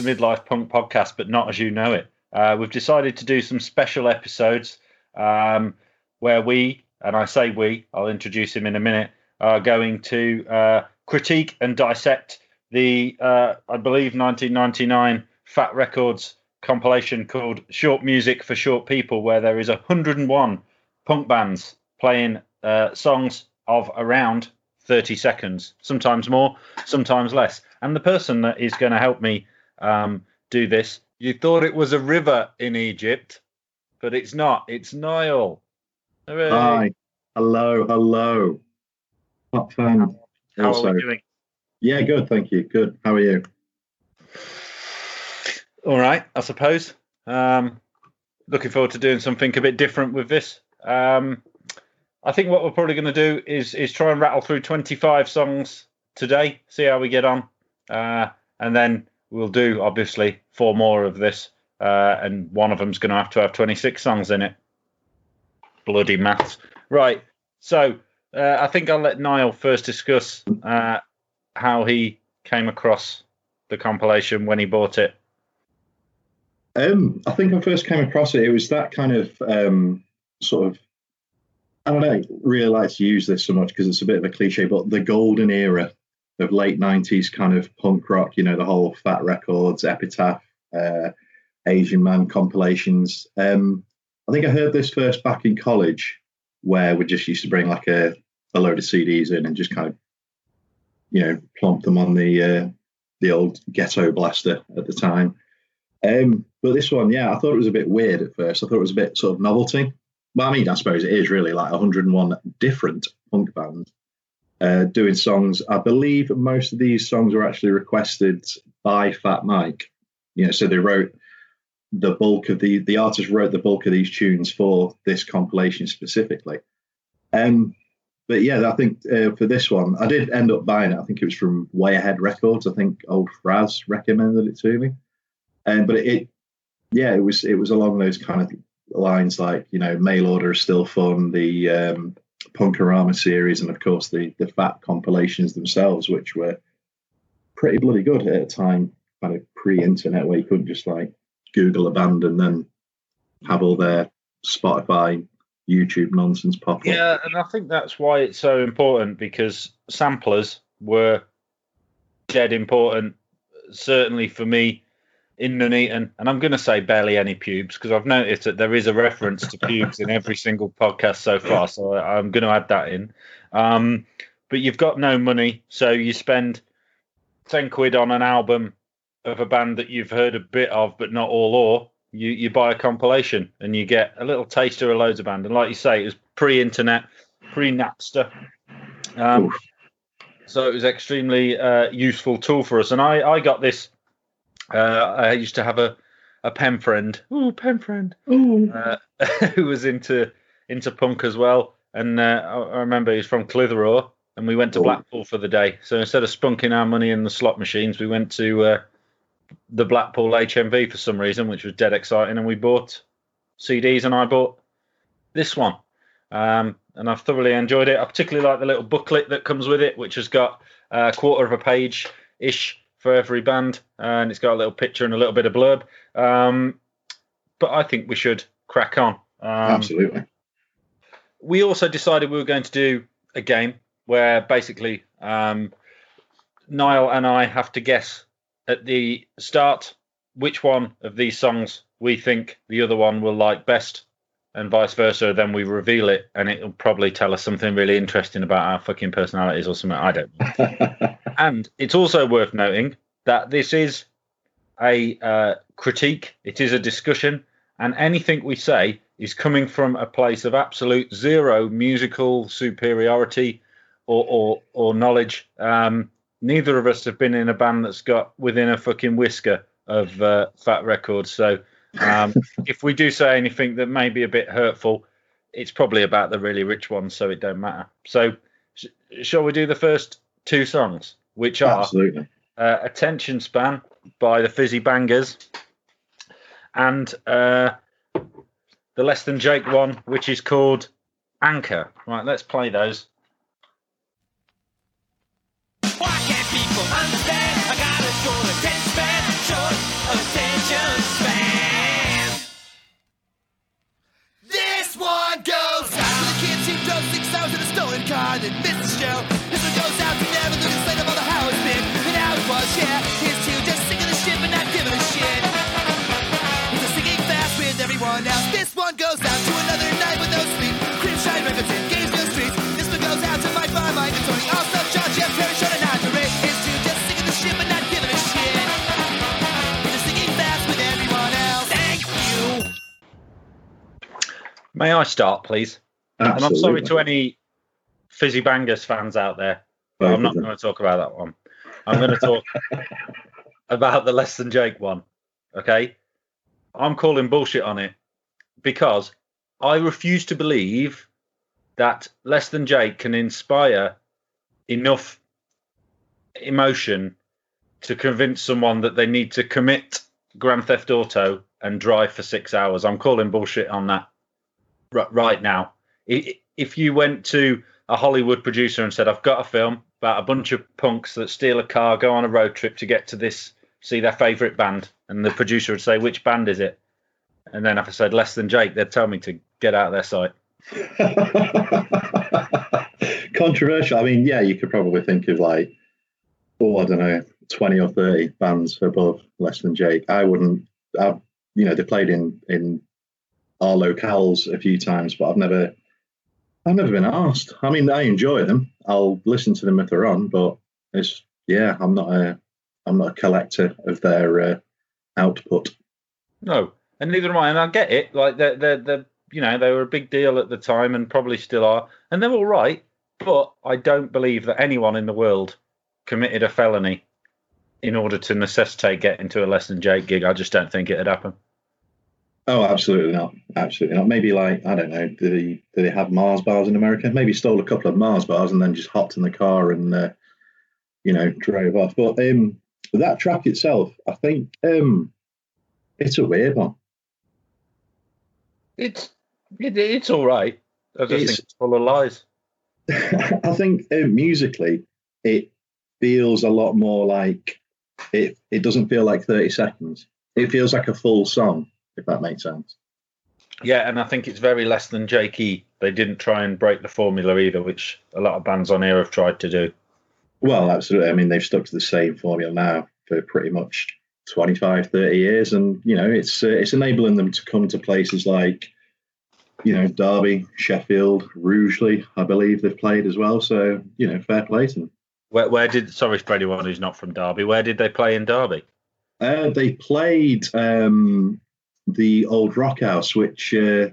The Midlife Punk podcast, but not as you know it. Uh, we've decided to do some special episodes um, where we, and I say we, I'll introduce him in a minute, are going to uh, critique and dissect the, uh, I believe, 1999 Fat Records compilation called Short Music for Short People, where there is 101 punk bands playing uh, songs of around 30 seconds, sometimes more, sometimes less. And the person that is going to help me um, do this, you thought it was a river in Egypt, but it's not. It's Niall. Hooray. Hi. Hello. Hello. What fun. How Also, are we doing? yeah, good. Thank you. Good. How are you? All right, I suppose. Um, looking forward to doing something a bit different with this. Um, I think what we're probably going to do is is try and rattle through 25 songs today, see how we get on, uh, and then we'll do obviously four more of this, uh, and one of them's going to have to have 26 songs in it. Bloody maths. Right. So uh, I think I'll let Niall first discuss uh, how he came across the compilation when he bought it. Um, I think I first came across it. It was that kind of um, sort of. I don't know. Really like to use this so much because it's a bit of a cliche, but the golden era of late '90s kind of punk rock. You know, the whole Fat Records, Epitaph, uh, Asian Man compilations. Um, I think I heard this first back in college, where we just used to bring like a, a load of CDs in and just kind of, you know, plump them on the uh, the old ghetto blaster at the time. Um, but this one, yeah, I thought it was a bit weird at first. I thought it was a bit sort of novelty. Well, I mean, I suppose it is really like 101 different punk bands uh, doing songs. I believe most of these songs were actually requested by Fat Mike. You know, so they wrote the bulk of the the artist wrote the bulk of these tunes for this compilation specifically. Um, but yeah, I think uh, for this one, I did end up buying it. I think it was from Way Ahead Records. I think old Fraz recommended it to me. Um, but it, it, yeah, it was it was along those kind of lines, like you know, mail order is still fun, the um, Punk-O-Rama series, and of course the the Fat compilations themselves, which were pretty bloody good at a time, kind of pre-internet, where you couldn't just like Google a band and then have all their Spotify, YouTube nonsense pop up. Yeah, and I think that's why it's so important because samplers were dead important, certainly for me in Nuneaton. And I'm going to say barely any pubes because I've noticed that there is a reference to pubes in every single podcast so far. So I'm going to add that in. Um, but you've got no money, so you spend 10 quid on an album of a band that you've heard a bit of, but not all or. You, you buy a compilation and you get a little taster of loads of band. And like you say, it was pre internet, pre Napster. Um, so it was extremely uh, useful tool for us. And I, I got this. Uh, I used to have a, a pen friend. Ooh, pen friend. Uh, who was into into punk as well. And uh, I, remember he was from Clitheroe, and we went to Oh. Blackpool for the day. So instead of spunking our money in the slot machines, we went to uh, the Blackpool HMV for some reason, which was dead exciting. And we bought CDs, and I bought this one. Um, and I've thoroughly enjoyed it. I particularly like the little booklet that comes with it, which has got a quarter of a page ish for every band, and it's got a little picture and a little bit of blurb. Um, but I think we should crack on. Um, Absolutely. we also decided we were going to do a game where basically um, Niall and I have to guess at the start which one of these songs we think the other one will like best, and vice versa. Then we reveal it, and it'll probably tell us something really interesting about our fucking personalities or something. I don't know. And it's also worth noting that this is a uh, critique, it is a discussion, and anything we say is coming from a place of absolute zero musical superiority or or, or knowledge. Um, neither of us have been in a band that's got within a fucking whisker of uh, Fat Records. So um, if we do say anything that may be a bit hurtful, it's probably about the really rich ones, so it don't matter. So sh- shall we do the first two songs, which are Absolutely. uh, Attention Span by the Fizzy Bangers and uh, the Less Than Jake one, which is called Anchor. Right, let's play those. Why can't people God that missed the show. This one goes out to never the slate of all the how it's been and now it was. Yeah, here's two just sick of the shit but not giving a shit. He's a singing fast with everyone else. This one goes out to another night with no sleep. Cream shine records in games no streets. This one goes out to my by Mike and Tony Austin, John Jeff Perry, Sean and Andre. Here's two just singing the shit but not giving a shit. He's singing fast with everyone else. Thank you. May I start, please? Absolutely. And I'm sorry to any Fizzy Bangers fans out there, but I'm not going to talk about that one. I'm going to talk about the less than Jake one. Okay, I'm calling bullshit on it because I refuse to believe that less than Jake can inspire enough emotion to convince someone that they need to commit Grand Theft Auto and drive for six hours. I'm calling bullshit on that right now. If you went to a Hollywood producer and said, I've got a film about a bunch of punks that steal a car, go on a road trip to get to this, see their favourite band, and the producer would say, Which band is it? And then if I said less than Jake, they'd tell me to get out of their site. Controversial. I mean, yeah, you could probably think of like, oh, I don't know, 20 or 30 bands above less than Jake. I wouldn't, I've, you know, they played in, in our locales a few times, but I've never, I've never been asked. I mean, I enjoy them. I'll listen to them if they're on, but it's, yeah, I'm not a, I'm not a collector of their uh, output. No, and neither am I. And I get it. Like they're, they're, they're, you know, they were a big deal at the time and probably still are. And they're all right. But I don't believe that anyone in the world committed a felony in order to necessitate getting to a less than Jake gig. I just don't think it'd happen. Oh, absolutely not. Absolutely not. Maybe like I don't know. Do they do they have Mars bars in America? Maybe stole a couple of Mars bars and then just hopped in the car and uh, you know drove off. But um, that track itself, I think um, it's a weird one. It's it, it's all right. I just It's- think it's full of lies. I think uh, musically, it feels a lot more like it. It doesn't feel like thirty seconds. It feels like a full song, if that makes sense. Yeah, and I think it's very less than Jakey. They didn't try and break the formula either, which a lot of bands on here have tried to do. Well, absolutely. I mean, they've stuck to the same formula now for pretty much 25, 30 years, and you know, it's uh, it's enabling them to come to places like, you know, Derby, Sheffield, Rugeley. I believe they've played as well. So you know, fair play to them. Where, where did sorry for anyone who's not from Derby? Where did they play in Derby? Uh, they played um, the old Rock House, which uh,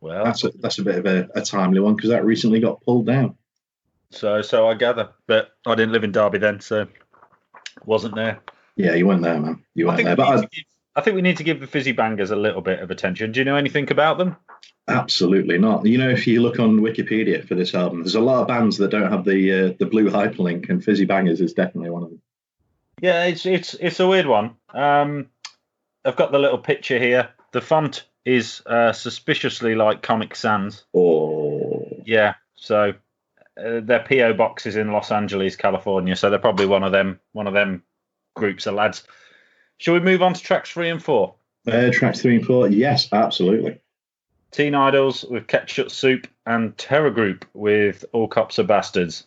Well, that's a, that's a bit of a, a timely one because that recently got pulled down. so so I gather, but I didn't live in Derby then, so wasn't there. Yeah, you weren't there, man. You weren't there, but I, give, I think we need to give the Fizzy Bangers a little bit of attention. Do you know anything about them? Absolutely not. You know, if you look on Wikipedia for this album, there's a lot of bands that don't have the uh, the blue hyperlink, and Fizzy Bangers is definitely one of them. Yeah, it's it's it's a weird one. Um, I've got the little picture here. The font is uh, suspiciously like Comic Sans. Oh, Yeah, so uh, their PO box is in Los Angeles, California. So they're probably one of them one of them groups of lads. Shall we move on to tracks three and four? uh, tracks three and four. Yes, absolutely. Teen Idols with Ketchup Soup and Terror Group with All Cops Are Bastards.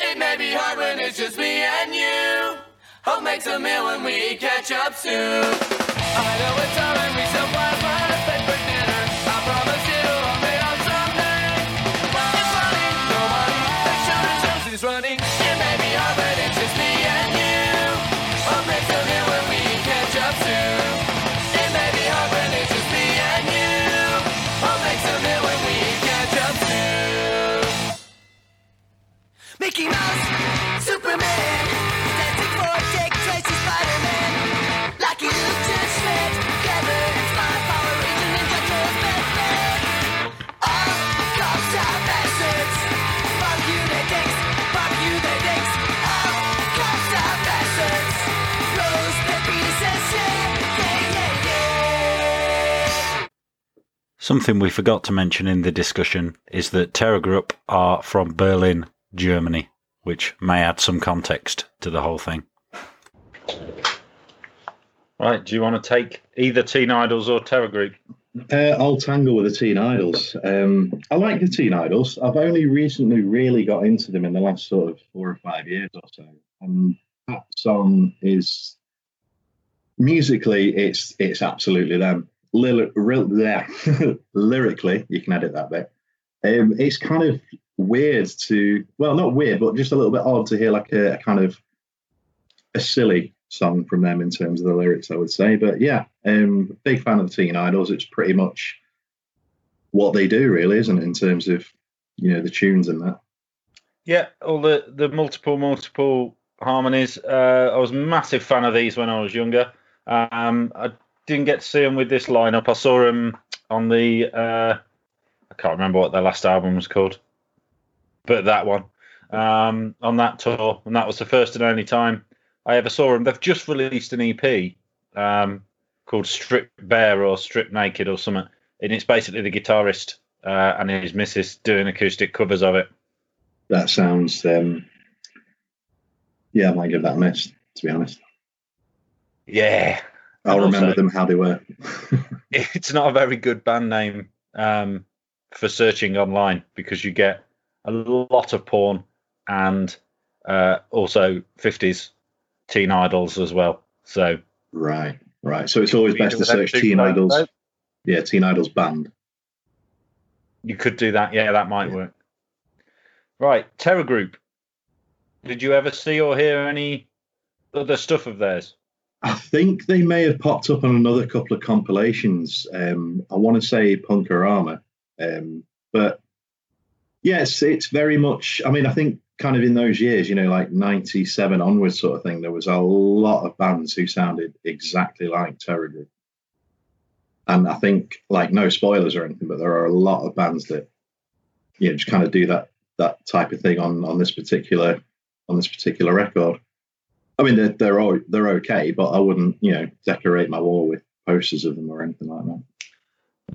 It may be hard when it's just me and you. Hope makes a meal when we catch up soon. I know it's hard when we still fly perfect for dinner. I promise you I'll pay off someday. It's funny, nobody that sure knows who's running. It may be hard when it's just me and you. Hope makes a meal when we catch up soon. It may be hard when it's just me and you. Hope makes a meal when we catch up soon. Mickey Mouse, Superman, Something we forgot to mention in the discussion is that Terror Group are from Berlin, Germany, which may add some context to the whole thing. Right, do you want to take either Teen Idols or Terror Group? Uh, I'll tangle with the Teen Idols. Um, I like the Teen Idols. I've only recently really got into them in the last sort of four or five years or so. And that song is musically, it's it's absolutely them. Lyri- Lyrically, you can edit that bit. Um, it's kind of weird to, well, not weird, but just a little bit odd to hear like a, a kind of a silly song from them in terms of the lyrics, I would say. But yeah, um, big fan of the Teen Idols. It's pretty much what they do, really, isn't it? In terms of you know the tunes and that. Yeah, all the the multiple multiple harmonies. Uh, I was a massive fan of these when I was younger. Um, I didn't get to see them with this lineup. I saw them on the. Uh, I can't remember what their last album was called, but that one um, on that tour, and that was the first and only time I ever saw them. They've just released an EP um, called Strip Bare or Strip Naked or something, and it's basically the guitarist uh, and his missus doing acoustic covers of it. That sounds. Um, yeah, I might give that a miss. To be honest, Yeah, I'll And remember them how they were. it's not a very good band name um, for searching online because you get a lot of porn and uh, also 50s teen idols as well. So right, right. So it's always best to Either of them search Teen places, Idols. though. Yeah, Teen Idols band. You could do that. Yeah, that might Yeah. work. Right, Terror Group. Did you ever see or hear any other stuff of theirs? I think they may have popped up on another couple of compilations. Um, I want to say Punk-O-Rama, um, but yes, it's very much. I mean, I think kind of in those years, you know, like '97 onwards, sort of thing. There was a lot of bands who sounded exactly like Terror Group, and I think, like, no spoilers or anything, but there are a lot of bands that, you know, just kind of do that that type of thing on on this particular on this particular record. I mean, they're they're all, they're okay, but I wouldn't, you know, decorate my wall with posters of them or anything like that.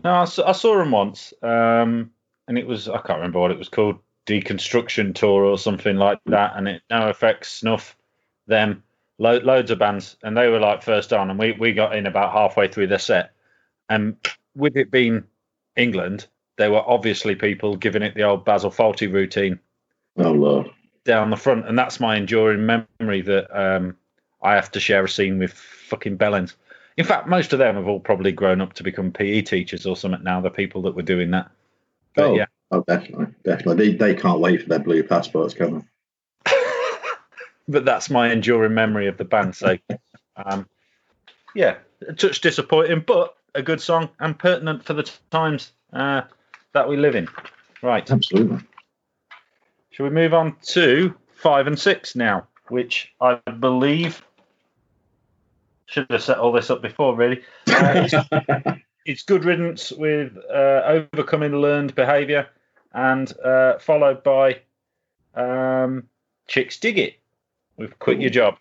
No, I saw, I saw them once, um, and it was I can't remember what it was called, Deconstruction Tour or something like that, and it NOFX snuff them lo- loads of bands, and they were like first on, and we we got in about halfway through the set, and with it being England, there were obviously people giving it the old Basil Fawlty routine. Oh lord, down the front, and that's my enduring memory that um, I have to share a scene with fucking Bellends. In fact, most of them have all probably grown up to become PE teachers or something now. The people that were doing that, but oh yeah, oh definitely, definitely. They they can't wait for their blue passports, can they? but that's my enduring memory of the band. So, um, yeah, a touch disappointing, but a good song and pertinent for the times uh, that we live in. Right. Absolutely. Shall we move on to five and six now, which I believe should have set all this up before, really. Uh, it's, it's good riddance with uh, overcoming learned behaviour, and uh, followed by um, chicks dig it with quit your job.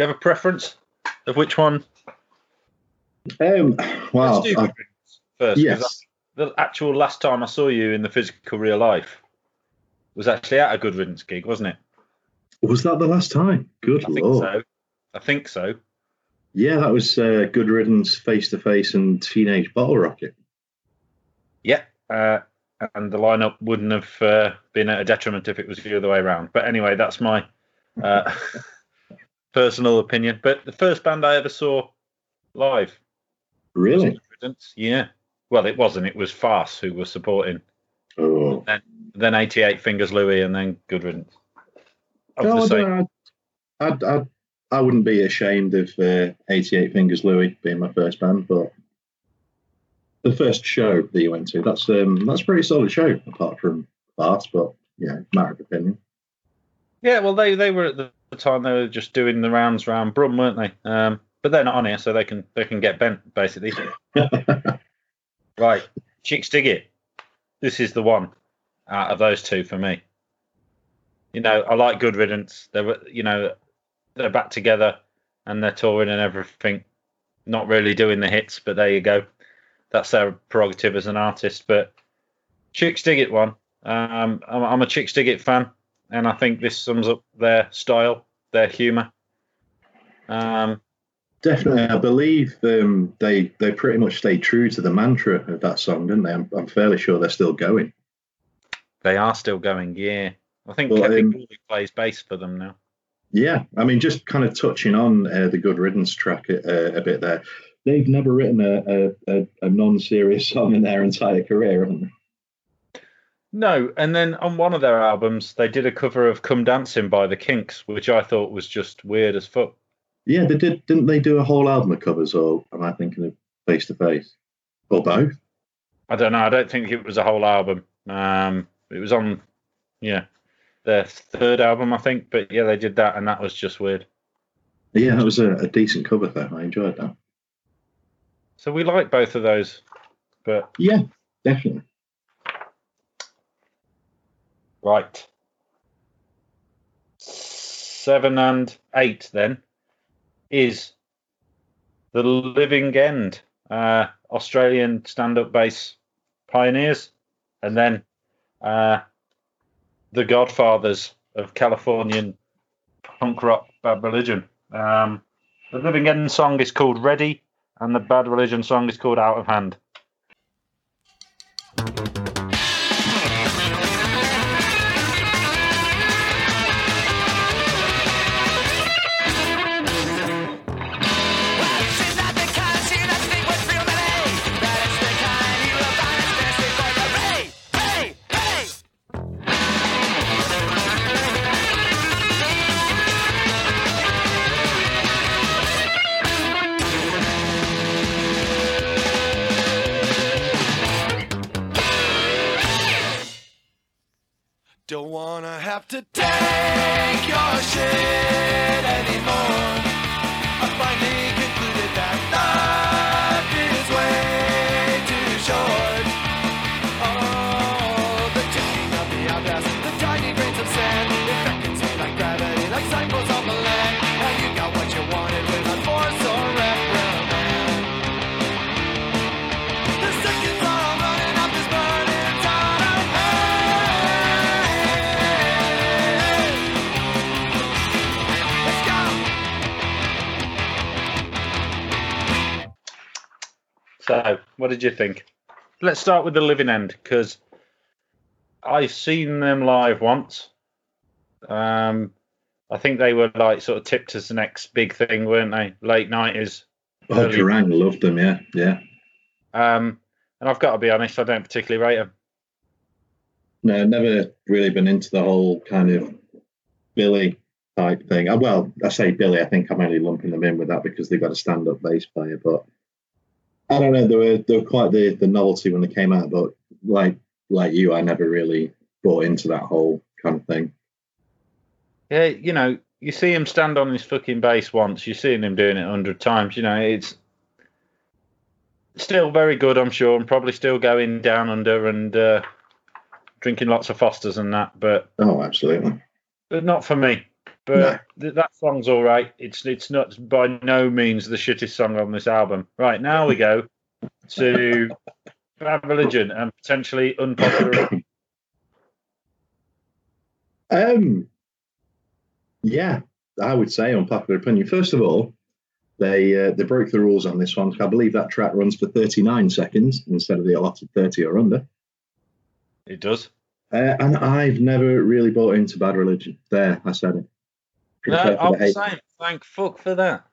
You have a preference of which one? Um, wow. Let's do I- first. yes. The actual last time I saw you in the physical real life was actually at a good riddance gig, wasn't it? Was that the last time? Good I think lord. so. I think so. Yeah, that was uh, Good Riddance, Face to Face, and Teenage Bottle Rocket. Yeah, uh, and the lineup wouldn't have uh, been at a detriment if it was the other way around. But anyway, that's my uh, personal opinion. But the first band I ever saw live, Really? Yeah. Well, it wasn't. It was Farse who was supporting. Oh. Then 88 Fingers Louie, and then Good Riddance. No, the I, I'd, I'd, I wouldn't be ashamed of uh, 88 Fingers Louie being my first band, but the first show that you went to, that's um, that's a pretty solid show, apart from Farse, but yeah, matter of opinion. Yeah, well, they they were at the the time they were just doing the rounds round Brum, weren't they? Um, but they're not on here, so they can they can get bent basically. Right, Chicks Dig It. This is the one out of those two for me. you know, I like Good Riddance. They're you know they're back together and they're touring and everything. Not really doing the hits, but there you go. That's their prerogative as an artist. But Chicks Dig It one. Um, I'm, I'm a Chicks Dig It fan, and I think this sums up their style, their humour. Um, Definitely, I believe um, they they pretty much stayed true to the mantra of that song, didn't they? I'm, I'm fairly sure they're still going. they are still going, yeah. I think Well, Kevin um, plays bass for them now. Yeah, I mean, just kind of touching on uh, the Good Riddance track uh, a bit there. They've never written a, a, a, a non-serious song in their entire career, haven't they? No, and then on one of their albums, they did a cover of "Come Dancing" by the Kinks, which I thought was just weird as fuck. Yeah, they did. Didn't they do a whole album of covers, or am I thinking of Face to Face, or both? I don't know. I don't think it was a whole album. Um, it was on, yeah, their third album, I think. But yeah, they did that, and that was just weird. Yeah, that was a, a decent cover though. I enjoyed that. So we like both of those, but Yeah, definitely. Right. Seven and eight then is the Living End, uh, Australian stand-up bass pioneers, and then uh, the Godfathers of Californian punk rock Bad Religion. Um, the Living End song is called Ready, and the Bad Religion song is called Out of Hand. What did you think? Let's start with the Living End because I've seen them live once. Um, I think they were like sort of tipped as the next big thing, weren't they? Late nineties. Oh, Early- Kerrang loved them. Yeah, yeah. Um, and I've got to be honest, I don't particularly rate them. No, never really been into the whole kind of Billy type thing. Uh, Well, I say Billy. I think I'm only lumping them in with that because they've got a stand-up bass player. But I don't know. They were they were quite the the novelty when they came out. But like like you, I never really bought into that whole kind of thing. Yeah, you know, you see him stand on his fucking bass once, you've seen him doing it a hundred times. You know, it's still very good, I'm sure, and probably still going down under and uh, drinking lots of Fosters and that, but Oh, absolutely. but not for me. But th- that song's all right. It's it's not by no means the shittest song on this album. Right now we go to Bad Religion and potentially unpopular. Um, yeah, I would say unpopular opinion. First of all, they uh, they broke the rules on this one. I believe that track runs for 39 seconds instead of the allotted 30 or under. it does. Uh, and I've never really bought into Bad Religion. There, I said it. No, I'm the saying thank fuck for that.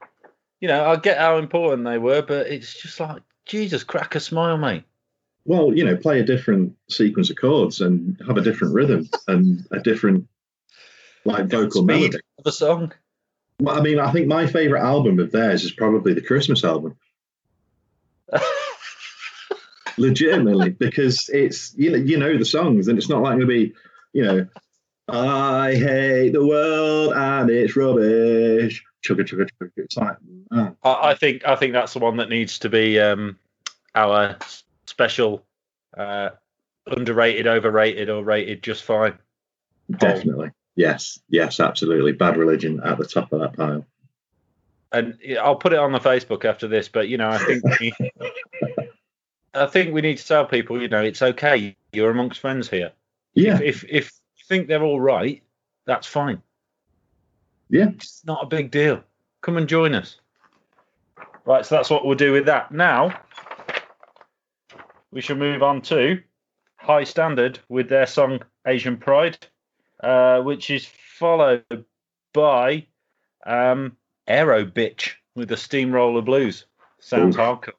You know, I get how important they were, but it's just like Jesus, crack a smile, mate. Well, you know, play a different sequence of chords and have a different rhythm and a different like vocal melody. of a song. Well, I mean, I think my favorite album of theirs is probably the Christmas album. legitimately because it's you know you know the songs and it's not like going to be you know I hate the world and it's rubbish chugga chugga chugga it's like ah, I, I think I think that's the one that needs to be um, our special uh, underrated, overrated, or rated just fine. definitely Yes, yes, absolutely. Bad Religion at the top of that pile. And I'll put it on the Facebook after this, but you know, I think we, I think we need to tell people, you know, it's okay. You're amongst friends here. Yeah, If, if if think they're all right, that's fine. yeah. It's not a big deal. Come and join us. Right, so that's what we'll do with that. Now, we shall move on to Hi-Standard with their song Asian Pride, uh, which is followed by um, Aerobitch with the Steamroller Blues. Sounds Oof. hardcore.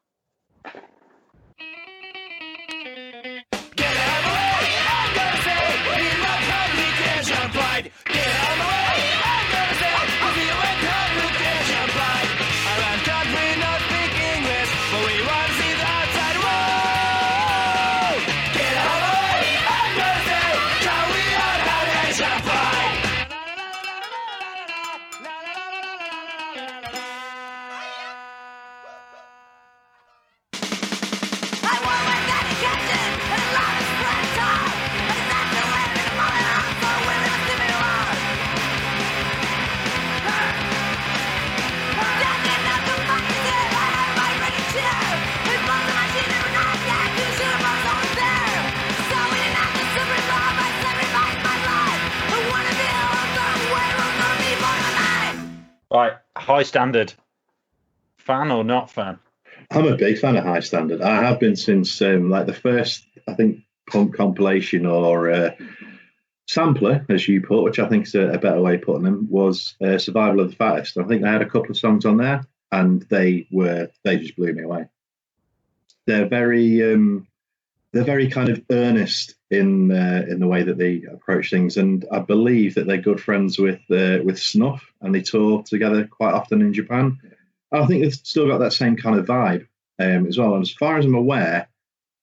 Hi-Standard. Fan or not fan? I'm a big fan of Hi-Standard. I have been since um, like the first, I think, punk compilation or uh, sampler, as you put, which I think is a, a better way of putting them, was uh, Survival of the Fattest. I think they had a couple of songs on there, and they were they just blew me away. They're very um, they're very kind of earnest in uh, in the way that they approach things, and I believe that they're good friends with uh, with Snuff, and they tour together quite often in Japan. I think they've still got that same kind of vibe um, as well. And as far as I'm aware,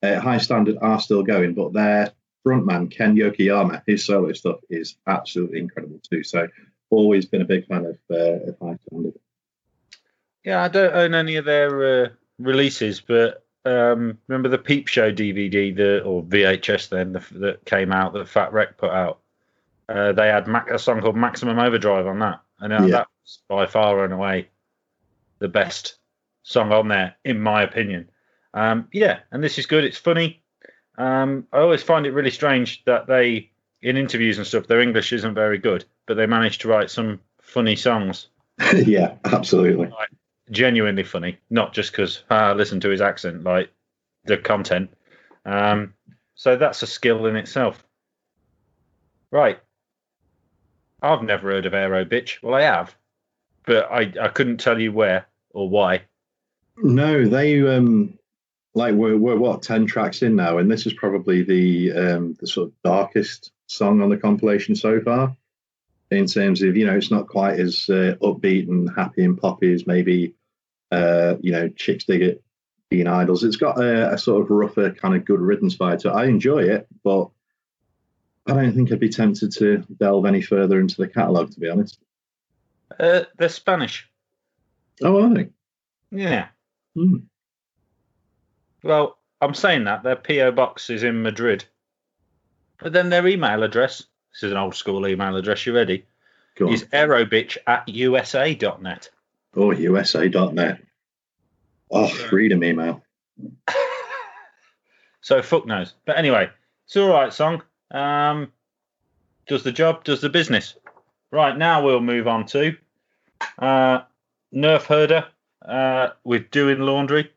uh, Hi-Standard are still going, but their frontman Ken Yokoyama, his solo stuff is absolutely incredible too. So always been a big fan of, uh, of High Standard. Yeah, I don't own any of their uh, releases, but um, remember the Peep Show DVD, the or VHS then the, that came out that Fat Wreck put out. Uh, they had Mac, a song called Maximum Overdrive on that, and uh, Yeah. that was by far and away the best song on there, in my opinion. Um, yeah, and this is good. It's funny. Um, I always find it really strange that they, in interviews and stuff, their English isn't very good, but they manage to write some funny songs yeah, absolutely. Genuinely funny, not just because I listen to his accent, like the content. Um, so that's a skill in itself. Right. I've never heard of Aerobitch. Well, I have, but I, I couldn't tell you where or why. No, they um like we're we're what ten tracks in now, and this is probably the um the sort of darkest song on the compilation so far. In terms of you know, it's not quite as uh, upbeat and happy and poppy as maybe uh you know Chicks Dig It, Teen Idols. It's got a, a sort of rougher kind of good rhythm side to it. I enjoy it, but I don't think I'd be tempted to delve any further into the catalogue, to be honest. Uh, they're Spanish. Oh, are they? Yeah. Hmm. Well, I'm saying that their PO box is in Madrid, but then their email address. This is an old school email address. You ready? Go on. Is aerobitch at usa.net. Oh, USA.net. Oh, freedom email. So fuck knows. But anyway, it's all right song. Um, does the job, does the business. Right now we'll move on to uh, Nerf Herder uh, with Doing Laundry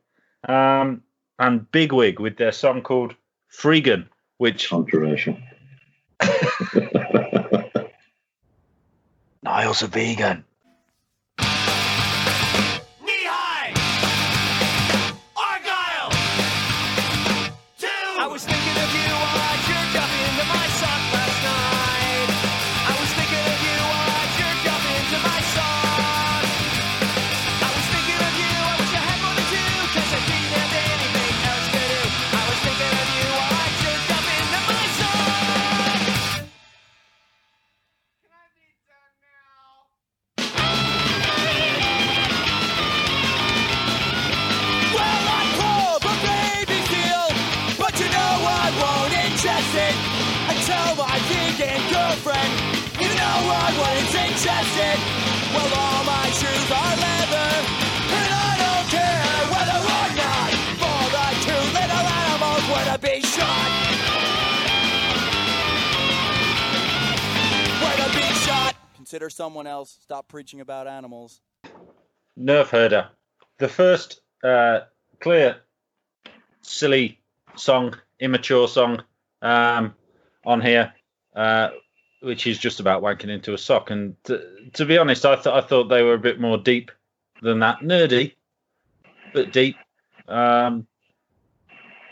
um, and Bigwig with their song called Freegan, which Controversial. Niall's a vegan. Someone else. Stop preaching about animals. Nerf Herder. The first uh, clear, silly song, immature song um, on here, uh, which is just about wanking into a sock. And to, to be honest, I, th- I thought they were a bit more deep than that. Nerdy, but deep. Um,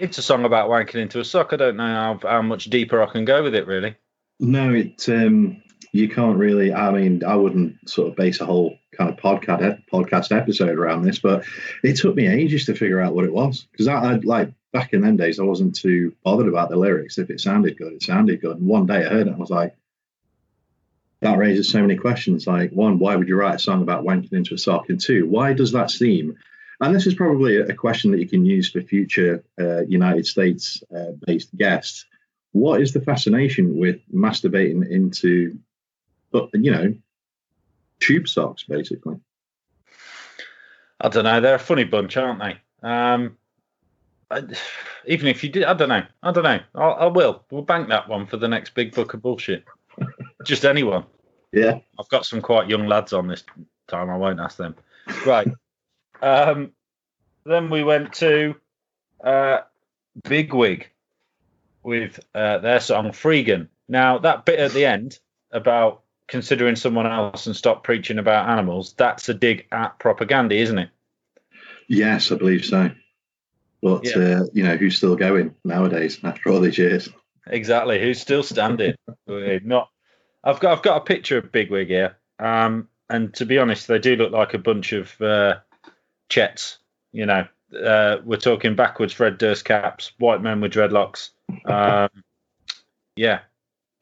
it's a song about wanking into a sock. I don't know how, how much deeper I can go with it, really. No, it um, you can't really. I mean, I wouldn't sort of base a whole kind of podcast podcast episode around this, but it took me ages to figure out what it was because I, I like back in them days I wasn't too bothered about the lyrics. If it sounded good, it sounded good. And one day I heard it, and I was like, that raises so many questions. Like, one, why would you write a song about wanking into a sock? And two, why does that seem? And this is probably a question that you can use for future uh, United States uh, based guests. What is the fascination with masturbating into, but you know, tube socks, basically? I don't know. They're a funny bunch, aren't they? Um, I, even if you did, I don't know. I don't know. I'll, I will. We'll bank that one for the next big book of bullshit. Just anyone. Yeah. I've got some quite young lads on this time. I won't ask them. Right. um, then we went to uh, Bigwig with uh, their song Freegan. Now, that bit at the end about considering someone else and stop preaching about animals, that's a dig at Propagandhi, isn't it? Yes, I believe so. But Yeah. uh, you know, who's still going nowadays after all these years? Exactly. Who's still standing? Not. I've got. I've got a picture of Bigwig here. Um, and to be honest, they do look like a bunch of uh, chets. You know, uh, we're talking backwards Fred Durst caps, white men with dreadlocks. Um, yeah,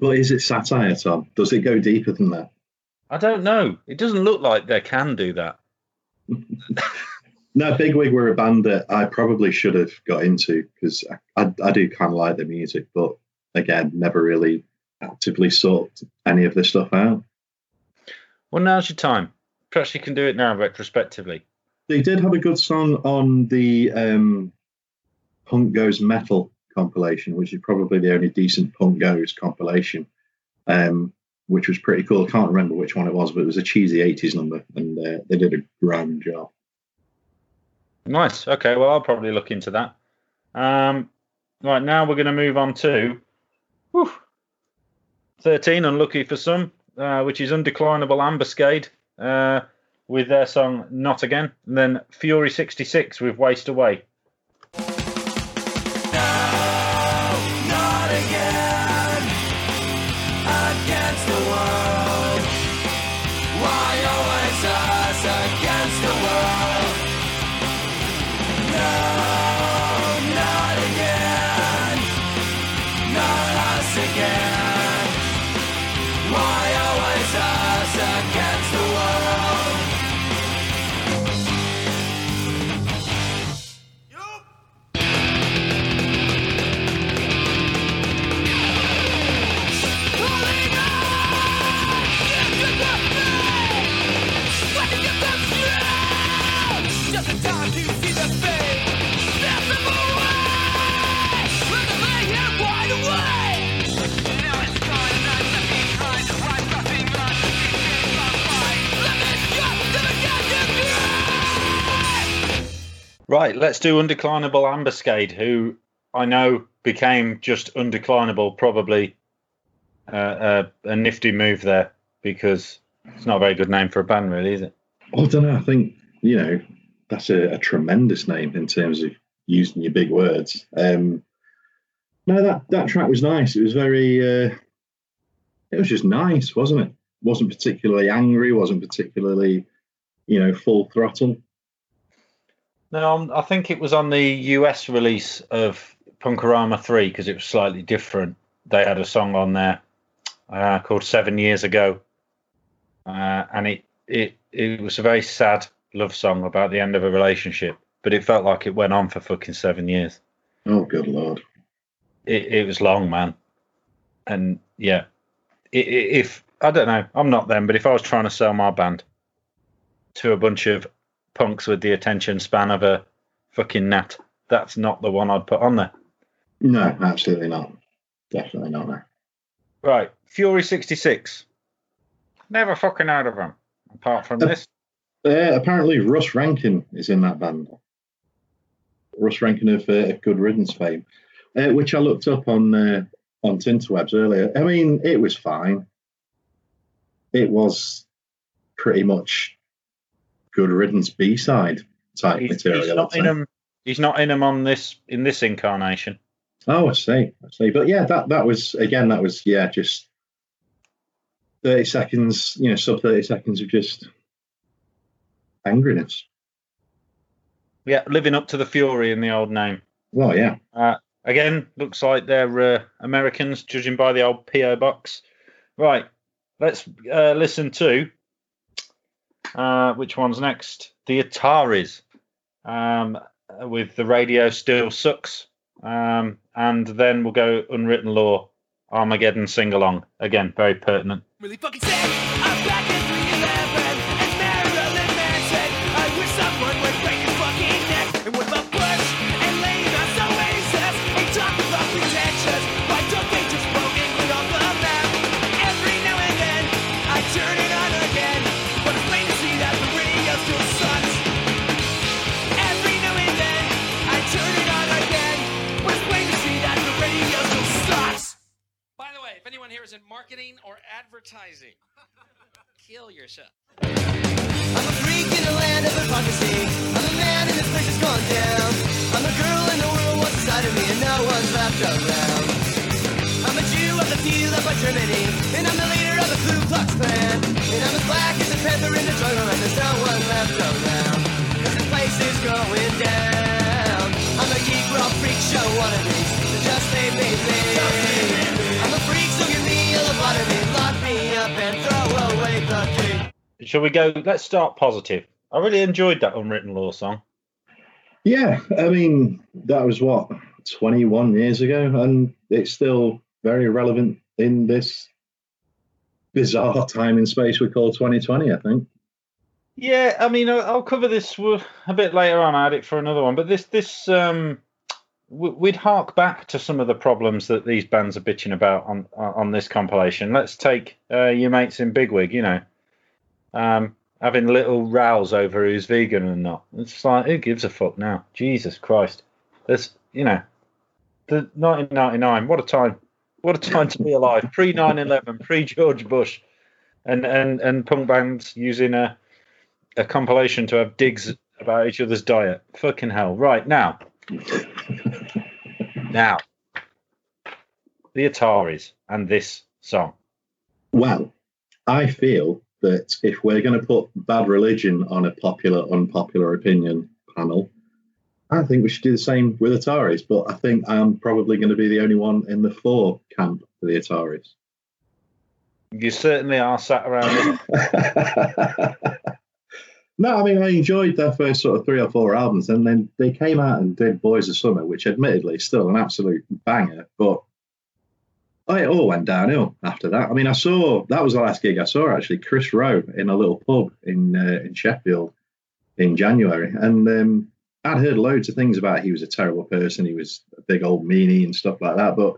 But is it satire, Tom? Does it go deeper than that? I don't know. It doesn't look like they can do that. No, Bigwig were a band that I probably should have got into because I, I, I do kind of like the music, but again, never really actively sought any of this stuff out. Well, now's your time. Perhaps you can do it now retrospectively. They did have a good song on the um, Punk Goes Metal compilation, which is probably the only decent Punk Goes compilation, um, which was pretty cool. I can't remember which one it was, but it was a cheesy 80s number, and uh, they did a grand job. Nice. Okay. Well, I'll probably look into that. Um, right now, we're going to move on to whew, 13, unlucky for some, uh, which is Undeclinable Ambuscade uh, with their song Not Again. And then Fury 66 with Waste Away. Right. Let's do Undeclinable Ambuscade, who I know became just Undeclinable, probably uh, uh, a nifty move there because it's not a very good name for a band, really, is it? I don't know. I think you know that's a, a tremendous name in terms of using your big words. Um, no, that that track was nice. It was very. Uh, it was just nice, wasn't it? wasn't particularly angry. wasn't particularly, you know, full throttle. No, um, I think it was on the US release of Punk-O-Rama 3 because it was slightly different. They had a song on there uh, called Seven Years Ago. Uh, and it, it, it was a very sad love song about the end of a relationship, but it felt like it went on for fucking seven years. Oh, good lord! It, it was long, man. And yeah, if I don't know. I'm not them, but if I was trying to sell my band to a bunch of punks with the attention span of a fucking gnat, that's not the one I'd put on there. No, absolutely not. Definitely not. No. Right, Fury 66. Never fucking heard of them. Apart from Uh, this, Uh, apparently, Russ Rankin is in that band. Russ Rankin of, uh, of Good Riddance fame, uh, which I looked up on uh, on Tinterwebs earlier. I mean, it was fine. It was pretty much Good Riddance B side type he's, material. he's not in him. He's not in them on this in this incarnation. Oh, I see. I see. But yeah, that that was again. That was yeah, just thirty seconds. You know, sub thirty seconds of just angriness. Yeah, living up to the Fury in the old name. Well, yeah. Uh, again, looks like they're uh, Americans, judging by the old PO box. Right, let's uh, listen to uh, which one's next? The Ataris, um, with the radio still sucks, um, and then we'll go Unwritten Law, Armageddon sing along. Again, very pertinent. really fucking sick. In marketing or advertising, kill yourself. I'm a freak in a land of hypocrisy. I'm a man and this place has gone down. I'm a girl and the world wants inside of me and no one's left around. I'm a Jew of the few left by Germany. And I'm the leader of the Ku Klux Klan. And I'm as black as a panther in the jungle and there's no one left around. Cause the place is going down. I'm a geek world freak show wannabe. So just leave me be. I'm a freak, so give me a lobotomy. Lock me up and throw away the key. Shall we go? Let's start positive. I really enjoyed that Unwritten Law song. Yeah, I mean, that was what, 21 years ago, and it's still very relevant in this bizarre time and space we call 2020, I think. Yeah, I mean, I'll I'll cover this a bit later on. I had it for another one, but this this um, w- we'd hark back to some of the problems that these bands are bitching about on on this compilation. Let's take uh, your mates in Bigwig, you know, um, having little rows over who's vegan and not. It's like who gives a fuck now? Jesus Christ, there's you know, the 1999. What a time! What a time to be alive. Pre 9/11, pre George Bush, and and and punk bands using a a compilation to have digs about each other's diet. Fucking hell. Right now. now. The Ataris and this song. Well, I feel that if we're going to put bad religion on a popular, unpopular opinion panel, I think we should do the same with Ataris. But I think I'm probably going to be the only one in the four camp for the Ataris. You certainly are sat around. no, I mean I enjoyed their first sort of three or four albums, and then they came out and did Boys of Summer, which admittedly is still an absolute banger, but it all went downhill after that. I mean, I saw that was the last gig I saw actually, Kris Roe in a little pub in uh, in Sheffield in January, and um, I'd heard loads of things about he was a terrible person, he was a big old meanie and stuff like that, but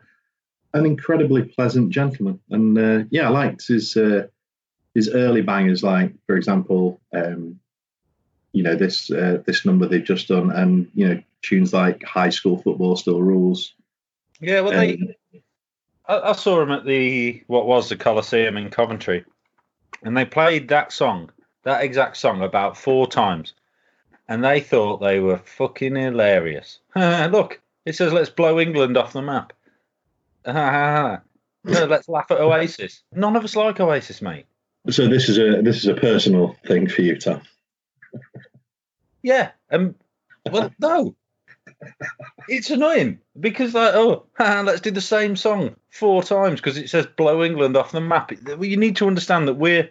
an incredibly pleasant gentleman, and uh, yeah, I liked his. Uh, his early bangers, like for example, um, you know this uh, this number they've just done, and you know tunes like "High School Football Still Rules." yeah, well, Um, they. I, I saw them at the what was the Coliseum in Coventry, and they played that song, that exact song, about four times, and they thought they were fucking hilarious. Look, it says "Let's blow England off the map." no, let's laugh at Oasis. None of us like Oasis, mate. So this is a this is a personal thing for you, Tom. Yeah, um, well, no, it's annoying because like, oh, let's do the same song four times because it says "blow England off the map." You need to understand that we're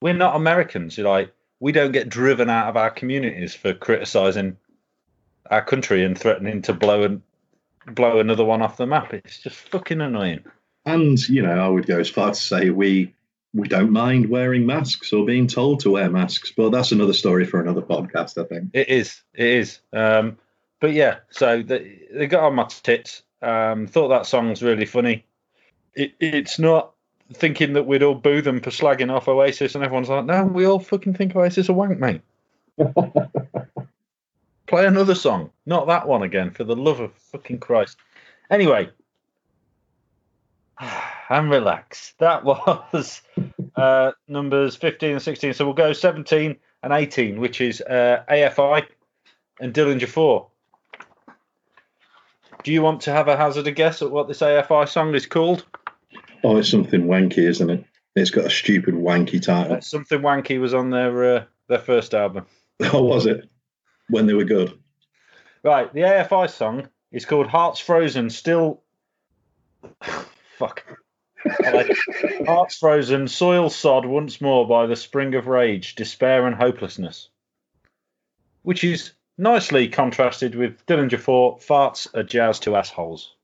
we're not Americans. You're like, we don't get driven out of our communities for criticizing our country and threatening to blow and blow another one off the map. It's just fucking annoying. And you know, I would go as far to say we we don't mind wearing masks or being told to wear masks, but that's another story for another podcast, I think. It is. It is. Um, but yeah, so they, they got on my tits. Um, thought that song's really funny. It, it's not thinking that we'd all boo them for slagging off Oasis, and everyone's like, no, we all fucking think Oasis are wank, mate. Play another song, not that one again, for the love of fucking Christ. Anyway, and relax. That was uh, numbers 15 and 16. So we'll go 17 and 18, which is uh, AFI and Dillinger 4. Do you want to have a hazard a guess at what this AFI song is called? Oh, it's something wanky, isn't it? It's got a stupid wanky title. Uh, something wanky was on their uh, their first album. Oh, was it? When they were good. Right, the AFI song is called Hearts Frozen. Still, fuck. Hearts Frozen, soil sod once more by the spring of rage, despair and hopelessness. Which is nicely contrasted with Dillinger 4, farts are jazz to assholes.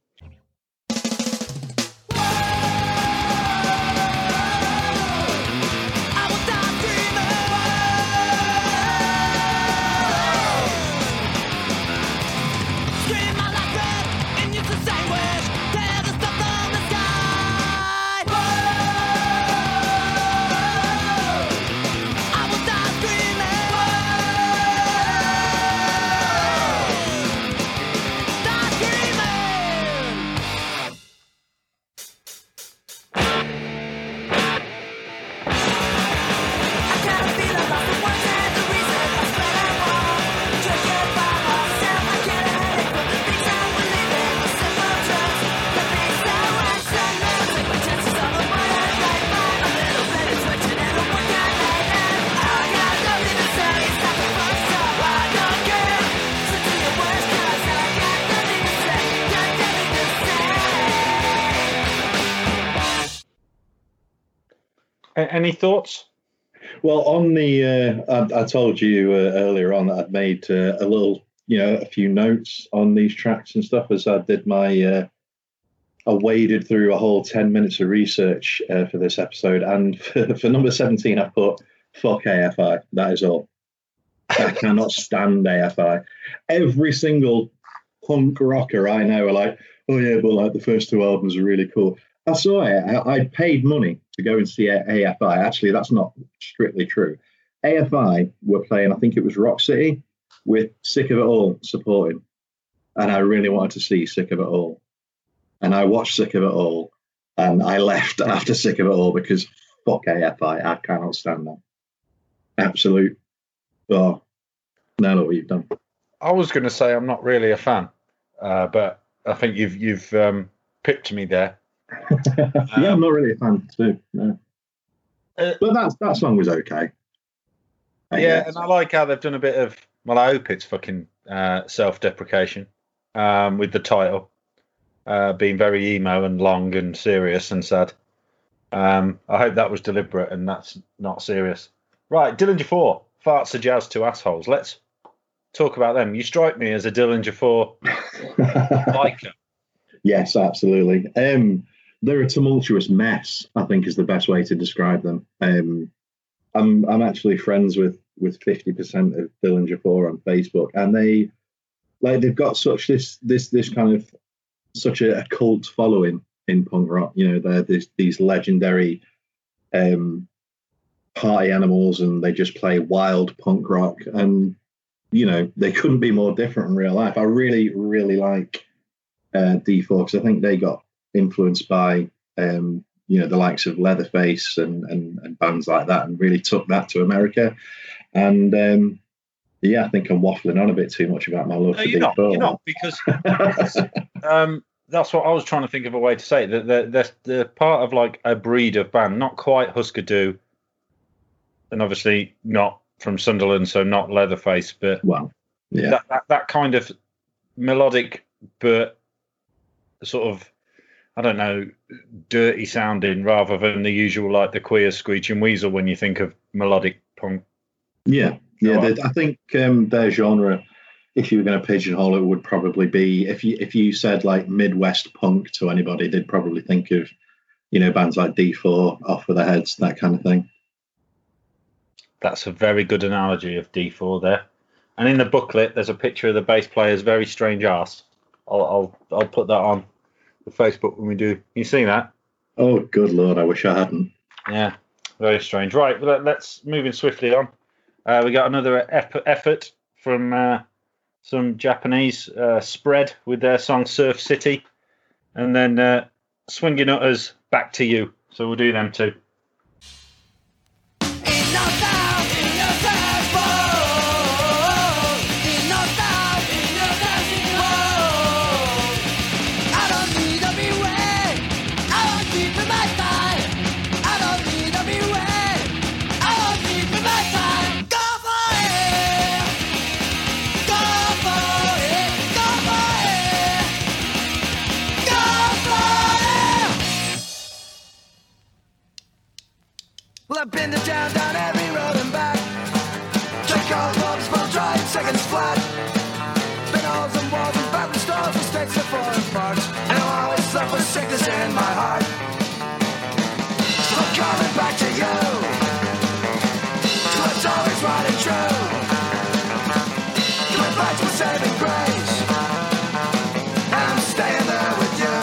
Any thoughts? Well, on the, uh, I, I told you uh, earlier on that I'd made uh, a little, you know, a few notes on these tracks and stuff as I did my, uh, I waded through a whole 10 minutes of research uh, for this episode. And for, for number 17, I put, fuck AFI. That is all. I cannot stand AFI. Every single punk rocker I know are like, oh yeah, but like the first two albums are really cool. I saw it. I, I paid money to go and see AFI. Actually, that's not strictly true. AFI were playing, I think it was Rock City, with Sick of It All supporting. And I really wanted to see Sick of It All. And I watched Sick of It All and I left after Sick of It All because fuck AFI. I cannot stand that. Absolute. Oh, no, look what you've done. I was going to say I'm not really a fan, uh, but I think you've you've um, pipped me there. yeah, I'm not really a fan too. No. Uh, but that that song was okay. I yeah, guess. and I like how they've done a bit of. Well, I hope it's fucking uh, self-deprecation um, with the title uh, being very emo and long and serious and sad. Um, I hope that was deliberate and that's not serious. Right, Dillinger Four, farts are jazz to assholes. Let's talk about them. You strike me as a Dillinger Four liker. yes, absolutely. Um, they're a tumultuous mess. I think is the best way to describe them. Um, I'm I'm actually friends with with fifty percent of Dillinger Four on Facebook, and they like they've got such this this this kind of such a, a cult following in punk rock. You know, they're this, these legendary um, party animals, and they just play wild punk rock, and you know they couldn't be more different in real life. I really really like uh, D4 because I think they got influenced by um, you know the likes of Leatherface and, and and bands like that, and really took that to America. And um, yeah, I think I'm waffling on a bit too much about my love No, for you're not. D4. You're not because um, that's what I was trying to think of a way to say that they're, they're, they're part of like a breed of band, not quite Husker Du, and obviously not from Sunderland, so not Leatherface, but well, yeah, that, that that kind of melodic but sort of I don't know dirty sounding rather than the usual like the queer screeching weasel when you think of melodic punk. yeah, yeah. They- I think um, their genre, if you were going to pigeonhole it, would probably be if you if you said like Midwest punk to anybody, they'd probably think of you know, bands like D4, Off with Their Heads, that kind of thing. That's a very good analogy of D4 there. And in the booklet, there's a picture of the bass player's very strange ass. I'll I'll, I'll put that on the Facebook when we do. You see that? Oh, good lord, I wish I hadn't. Yeah, very strange. Right, well, let's moving swiftly on. Uh, we got another ep- effort from uh, some Japanese uh, spread with their song Surf City, and then uh, Swinging Utters Back to You. So we'll do them too. And foreign parts. And I always suffer sickness in my heart. So I'm coming back to you. It's always right and true. Saving grace. And I'm staying there with you.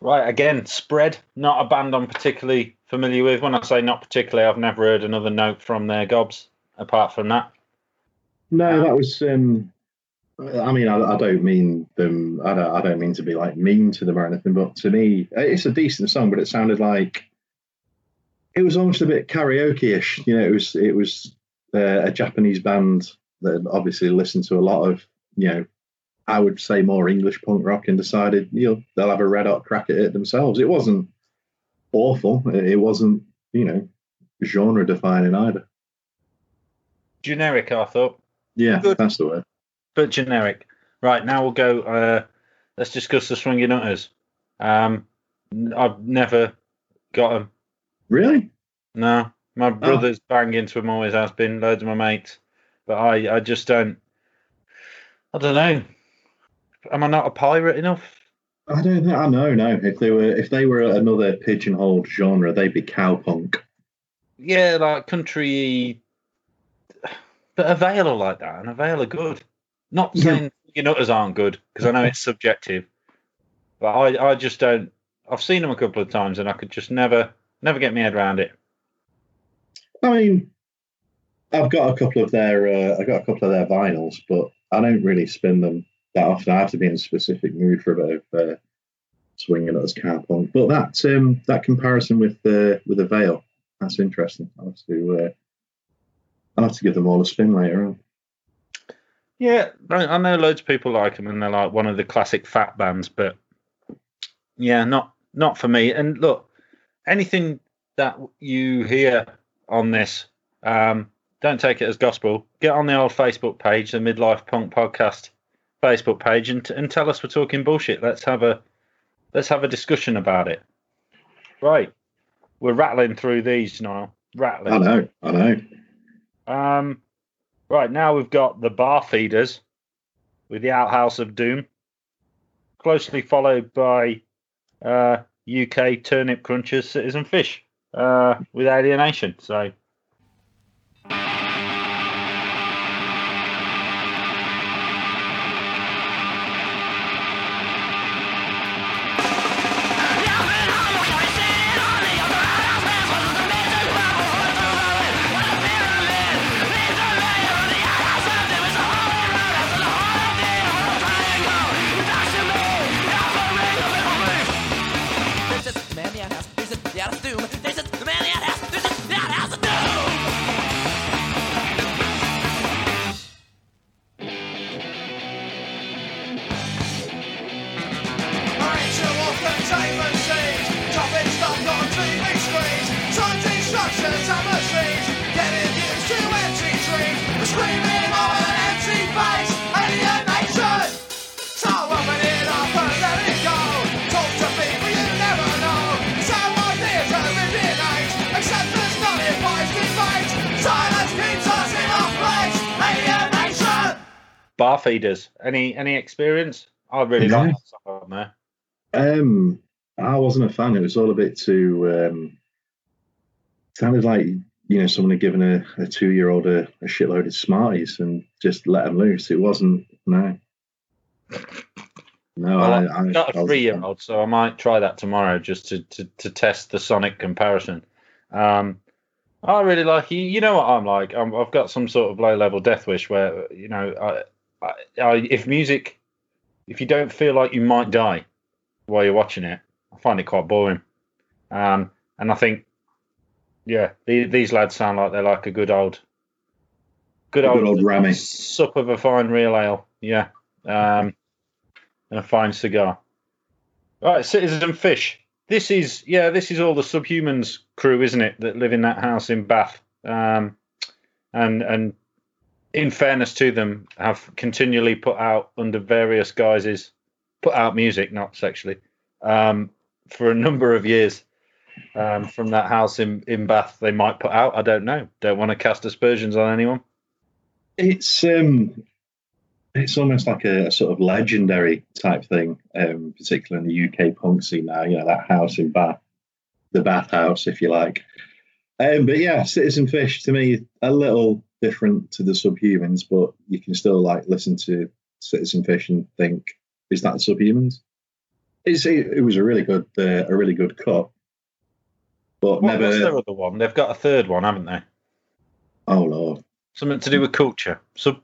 Right, again, Spread, not a band I'm particularly familiar with. When I say not particularly, I've never heard another note from their gobs apart from that. No, that was. Um, I mean, I, I don't mean them. I don't. I don't mean to be like mean to them or anything. But to me, it's a decent song. But it sounded like it was almost a bit karaoke-ish. You know, it was. It was uh, a Japanese band that obviously listened to a lot of. You know, I would say more English punk rock and decided you know they'll have a red hot crack at it themselves. It wasn't awful. It, it wasn't you know genre defining either. Generic, I thought, Yeah, Good. that's the word. but generic. Right, now we'll go. Uh, let's discuss the Swinging Utters. Um, n- I've never got them. Really? No, my brother's bang into them, always has been, loads of my mates. But I, I just don't. I don't know. Am I not a pirate enough? I don't think I know. No, if they were if they were another pigeonholed genre, they'd be cowpunk. Yeah, like country. But Avail are like that, and Avail are good. Not Yeah. saying your nutters aren't good, because I know it's subjective. But I, I just don't. I've seen them a couple of times, and I could just never, never get my head around it. I mean, I've got a couple of their uh, I got a couple of their vinyls, but I don't really spin them that often. I have to be in a specific mood for a bit of uh, swinging as cowpunk. But that um, that comparison with uh, with Avail, that's interesting. I'll have to uh, I'll have to give them all a spin later on. Yeah, I, know loads of people like them, and they're like one of the classic fat bands. But yeah, not not for me. And look, anything that you hear on this, um, don't take it as gospel. Get on the old Facebook page, the Midlife Punk Podcast Facebook page, and and tell us we're talking bullshit. Let's have a let's have a discussion about it. Right, we're rattling through these now. Rattling. I know, I know. Um, right now we've got the Bar Feeders with the Outhouse of Doom, closely followed by uh, UK Turnip Crunchers, Citizen Fish uh, with Alienation. So feeders. Any any experience? I really No. like that song on there. Um, I wasn't a fan. It was all a bit too. Um, sounded like you know someone had given a, a two year old a, a shitload of Smarties and just let them loose. It wasn't. No. No, Well, I, I, I've got I a three year old, so I might try that tomorrow just to, to, to test the sonic comparison. Um, I really like you. You know what I'm like. I'm, I've got some sort of low level death wish where you know, I, I, I, if music, if you don't feel like you might die while you're watching it, I find it quite boring. Um, and I think, yeah, the, these lads sound like they're like a good old, good old, good old Rammy. sup of a fine real ale. Yeah. Um, and a fine cigar. Right, Citizen Fish. This is yeah, this is all the subhumans crew, isn't it, that live in that house in Bath. Um, and and in fairness to them, have continually put out under various guises, put out music, not sexually, um, for a number of years. Um, from that house in, in Bath, they might put out. I don't know. Don't want to cast aspersions on anyone. It's um, it's almost like a, a sort of legendary type thing, um, particularly in the UK punk scene now. You know that house in Bath, the Bath House, if you like. Um, but yeah, Citizen Fish to me a little different to the Subhumans, but you can still like listen to Citizen Fish and think, is that the Subhumans? It's, it, was a really good, uh, a really good cut, but What, what's their never. other one? They've got a third one, haven't they? Oh lord. Something to do with culture. Sub.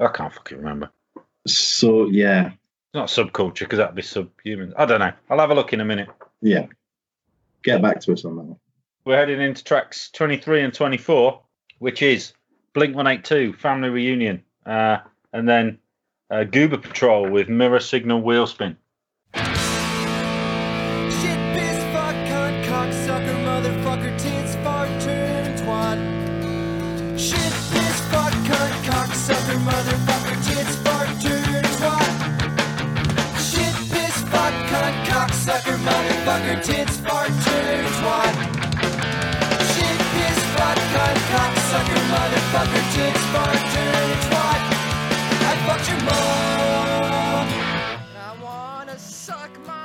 I can't fucking remember. So yeah, It's not subculture because that'd be subhuman. I don't know. I'll have a look in a minute. yeah. Get back to us on that. We're heading into tracks 23 and 24, which is Blink 182, Family Reunion, uh, and then uh, Goober Patrol with Mirror Signal Wheelspin. Motherfucker, tits, fart, turn, twat. I fucked your mom. I wanna suck my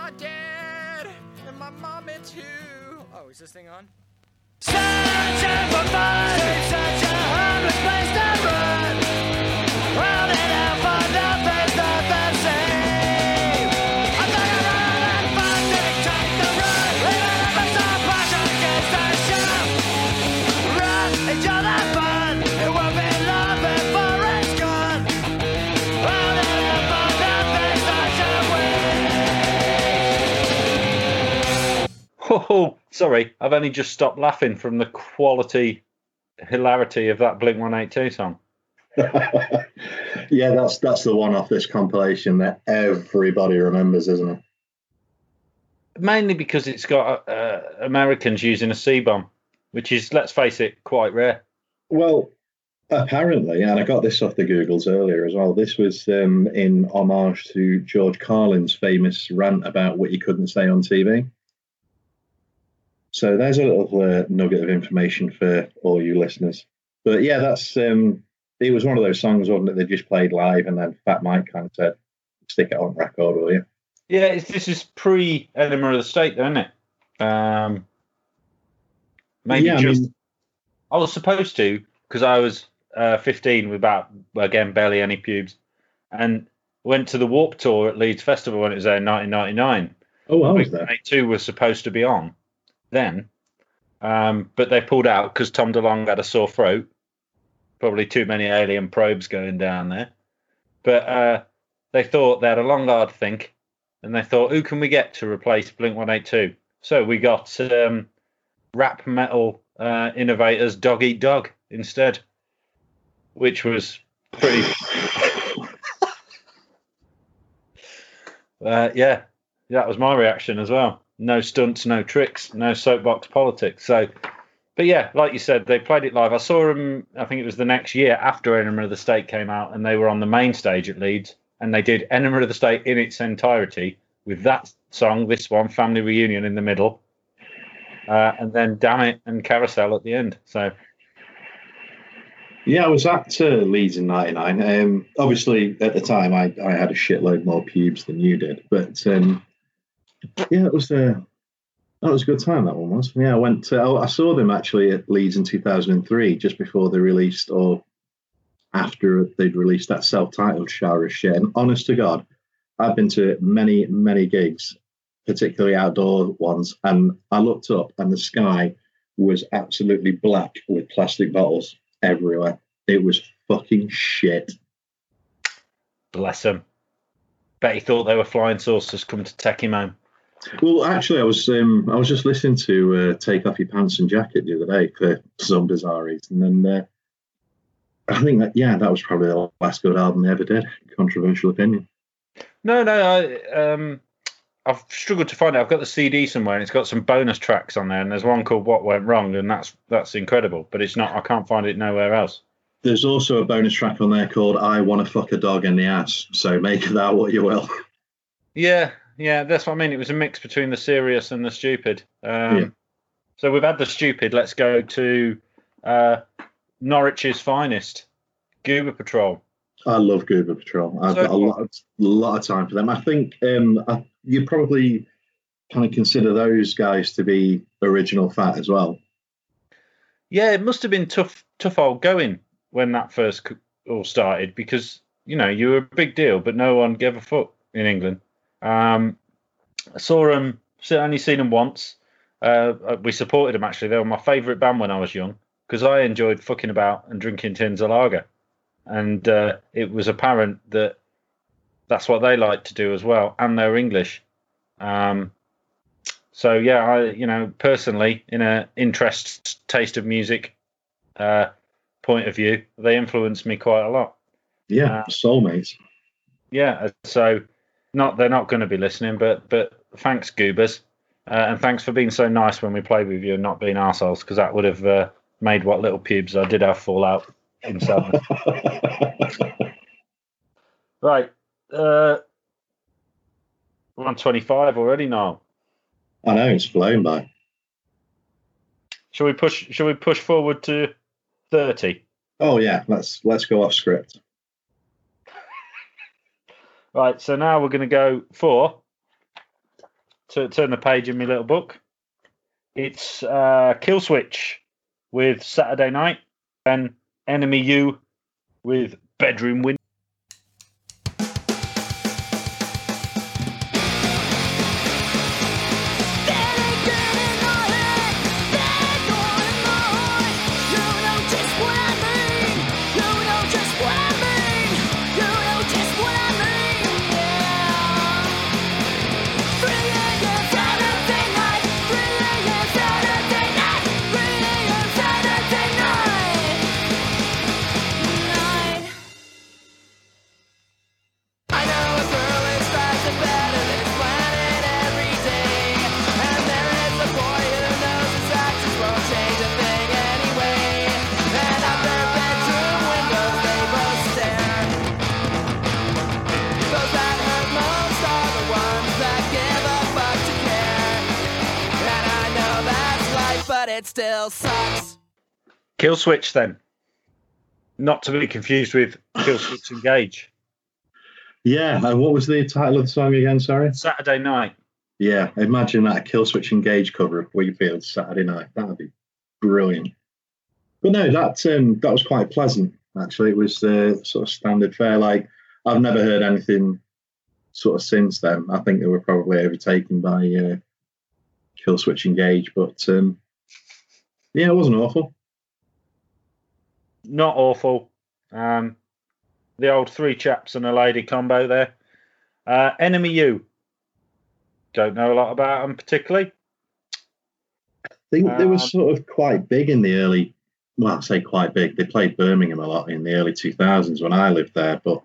sorry. I've only just stopped laughing from the quality, hilarity of that Blink 182 song. yeah, that's that's the one off this compilation that everybody remembers, isn't it? Mainly because it's got uh, Americans using a C bomb, which is, let's face it, quite rare. Well, apparently, and I got this off the Googles earlier as well. This was um, in homage to George Carlin's famous rant about what you couldn't say on TV. So there's a little uh, nugget of information for all you listeners. But yeah, that's um, it was one of those songs, wasn't it? They just played live, and then Fat Mike kind of said, "Stick it on record, will you?" Yeah, it's, this is pre the State, though, isn't it? Um, maybe yeah, I just. mean, I was supposed to because I was uh, 15 with about again barely any pubes, and went to the Warped Tour at Leeds Festival when it was there in 1999. oh, I was there. Two was supposed to be on then, um, but they pulled out because Tom DeLonge had a sore throat. Probably too many alien probes going down there, but uh, they thought they had a long hard think, and they thought, who can we get to replace Blink 182? So we got um, rap metal uh, innovators Dog Eat Dog instead, which was pretty. uh, yeah, that was my reaction as well. No stunts, no tricks, no soapbox politics. So, but yeah, like you said, they played it live. I saw them. I think it was the next year after Enema of the State came out, and they were on the main stage at Leeds, and they did Enema of the State in its entirety with that song, this one, Family Reunion, in the middle, uh, and then Dammit and Carousel at the end. So, Yeah, I was at uh, Leeds in '99. Um, obviously, at the time, I, I had a shitload more pubes than you did, but um, yeah, it was uh, that was a good time. That one was. Yeah, I went. To, I saw them actually at Leeds in 2003, just before they released or after they'd released that self-titled of honest to God, I've been to many, many gigs, particularly outdoor ones, and I looked up and the sky was absolutely black with plastic bottles everywhere. It was fucking shit. Bless him. Bet he thought they were flying saucers come to take him home. Well, actually, I was um, I was just listening to uh, "Take Off Your Pants and Jacket" the other day for some bizarre reason, and uh, I think that yeah, that was probably the last good album they ever did. Controversial opinion. No, no, I um, I've struggled to find it. I've got the CD somewhere, and it's got some bonus tracks on there, and there's one called "What Went Wrong," and that's that's incredible. But it's not. I can't find it nowhere else. There's also a bonus track on there called "I Want to Fuck a Dog in the Ass." So make that what you will. Yeah, yeah, that's what I mean. It was a mix between the serious and the stupid. Um, Yeah. So we've had the stupid. Let's go to uh, Norwich's finest, Goober Patrol. I love Goober Patrol. I've So got a lot, of, lot of time for them. I think um, I, you probably kind of consider those guys to be original fat as well. Yeah, it must have been tough, tough old going when that first all started because you know you were a big deal, but no one gave a fuck in England. Um, I saw them, only seen them once. Uh, we supported them actually. They were my favourite band when I was young because I enjoyed fucking about and drinking tins of lager, and uh, it was apparent that that's what they liked to do as well, and they're English. Um, so yeah, I you know personally, in a interest taste of music uh, point of view, they influenced me quite a lot. Yeah, Uh, soulmates. Yeah, so not they're not going to be listening, but but thanks Goobers, uh, and thanks for being so nice when we played with you and not being arseholes because that would have uh, made what little pubes I did have fall out in sadness. right, uh, we're twenty five already now. I know it's flown by. Shall we push? Shall we push forward to thirty? Oh yeah, let's let's go off script. Right, so now we're going to go for to turn the page in my little book. It's uh, Kill Switch with Saturday Night and Enemy You with Bedroom Window. Kill Switch, then. Not to be confused with Kill Switch Engage. Yeah, and what was the title of the song again? Sorry. Saturday Night. Yeah, imagine that a kill switch engage cover of Wheatfield Saturday night. That would be brilliant. But no, that um, that was quite pleasant. Actually, it was uh, sort of standard fare. Like I've never heard anything sort of since then. I think they were probably overtaken by uh, kill switch engage, but um, yeah, it wasn't awful. Not awful. Um, the old three chaps and a lady combo there. Uh, Enemy You. Don't know a lot about them particularly. I think they were Um, sort of quite big in the early. Well, I say quite big. They played Birmingham a lot in the early 2000s when I lived there, but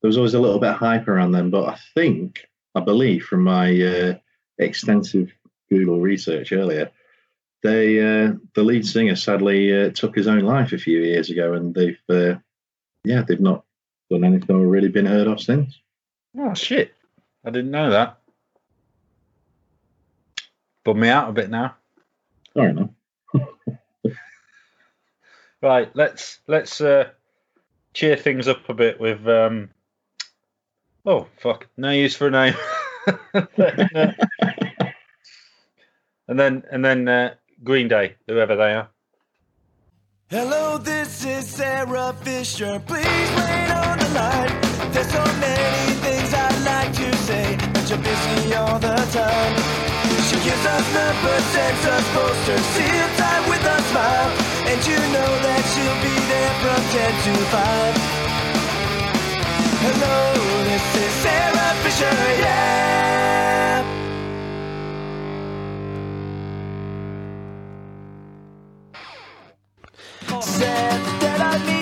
there was always a little bit of hype around them. But I think, I believe from my uh, extensive Google research earlier, they uh, the lead singer sadly uh, took his own life a few years ago, and they've uh, yeah they've not done anything or really been heard of since. Oh shit! I didn't know that. Bummed me out a bit now. Fair enough. Right, let's let's uh, cheer things up a bit with um. Oh fuck! No use for a name. uh, and then and then uh, Green Day, whoever they are. Hello, this is Sarah Fisher. Please wait on the line. There's so many things I'd like to say, but you're busy all the time. She gives us numbers, sends us posters, time with a smile, and you know that she'll be there from 10 to 5. Hello, this is Sarah Fisher, yeah. Said that I'd meet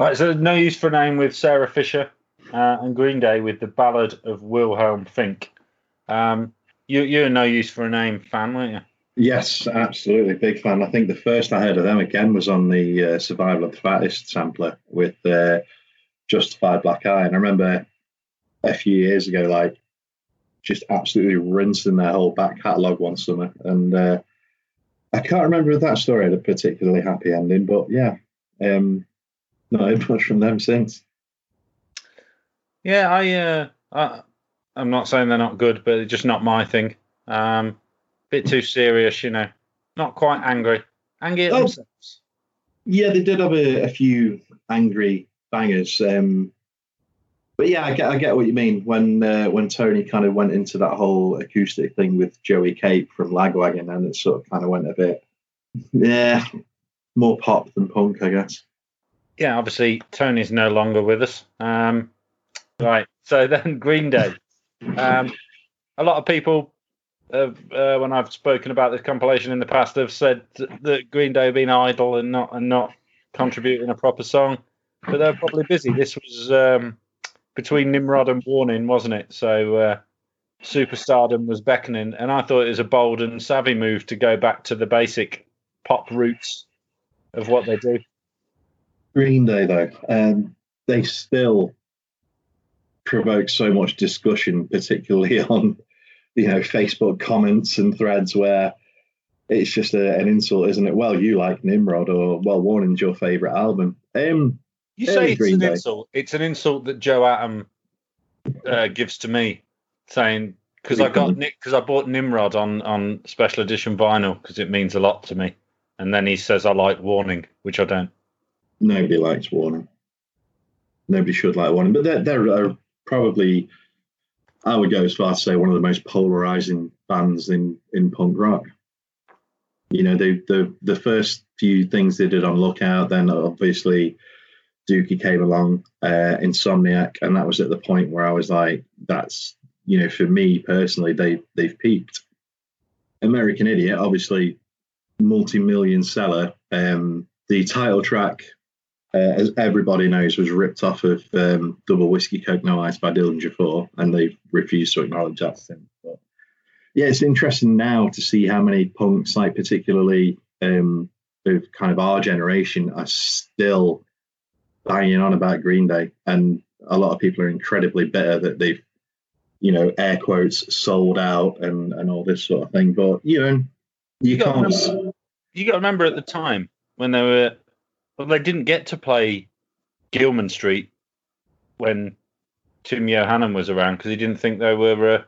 Right, so no use for a name with Sarah Fisher uh, and Green Day with the Ballad of Wilhelm Fink. Um, you, you're no use for a name fan, weren't you? Yes, absolutely, big fan. I think the first I heard of them again was on the uh, Survival of the Fattest sampler with uh, Justified Black Eye, and I remember a few years ago, like just absolutely rinsing their whole back catalogue one summer, and uh, I can't remember if that story had a particularly happy ending, but yeah, um, not heard much from them since. Yeah, I, uh, I I'm not saying they're not good, but they're just not my thing. Um, bit too serious, you know. Not quite angry. Angry at Oh. themselves. Yeah, they did have a, a few angry bangers. Um, but yeah, I get I get what you mean when uh, when Tony kind of went into that whole acoustic thing with Joey Cape from Lagwagon, and it sort of kind of went a bit, yeah, more pop than punk, I guess. Yeah, obviously Tony's no longer with us. Um, right. So then Green Day. Um, a lot of people, have, uh, when I've spoken about this compilation in the past, have said that- Green Day have been idle and not and not contributing a proper song, but they're probably busy. This was um, between Nimrod and Warning, wasn't it? So uh, superstardom was beckoning, and I thought it was a bold and savvy move to go back to the basic pop roots of what they do. Green Day though, um, they still provoke so much discussion, particularly on you know Facebook comments and threads where it's just a, an insult, isn't it? Well, you like Nimrod, or well, Warning's your favorite album. Um, You say it's Green an Day. insult. It's an insult that Joe Atom uh, gives to me, saying because I got Nick because I bought Nimrod on on special edition vinyl because it means a lot to me, and then he says I like Warning, which I don't. Nobody likes Warning. Nobody should like Warning, but they're, they're uh, probably, I would go as far as to say, one of the most polarizing bands in, in punk rock. You know, they, the the first few things they did on Lookout, then obviously Dookie came along, uh, Insomniac, and that was at the point where I was like, that's, you know, for me personally, they they've peaked. American Idiot, obviously, multi-million seller. Um, the title track uh, as everybody knows, was ripped off of um, Double Whiskey Coke No Ice by Dillinger Four, and they refused to acknowledge that since. But yeah, it's interesting now to see how many punks, like particularly um, of kind of our generation, are still banging on about Green Day, and a lot of people are incredibly bitter that they've, you know, air quotes, sold out and and all this sort of thing. But you know, you You can't. remember, you got to remember at the time when they were, well, they didn't get to play Gilman Street when Tim Yohannan was around because he didn't think they were a,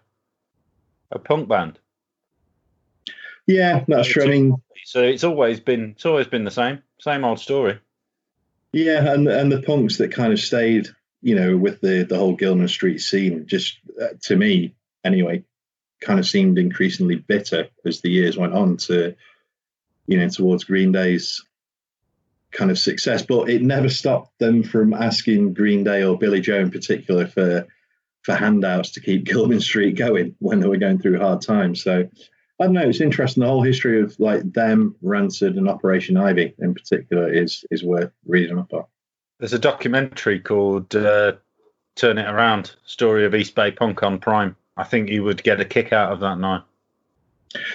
a punk band. Yeah, that's true. I mean, So it's always been it's always been the same same old story. Yeah, and and the punks that kind of stayed, you know, with the the whole Gilman Street scene, just uh, to me anyway, kind of seemed increasingly bitter as the years went on to, you know, towards Green Day's kind of success. But it never stopped them from asking Green Day or Billie Joe in particular for for handouts to keep Gilman Street going when they were going through hard times. So I don't know. It's interesting. The whole history of like them, Rancid, and Operation Ivy in particular is is worth reading up on. There's a documentary called uh, "Turn It Around: Story of East Bay Punk on Prime." I think you would get a kick out of that now.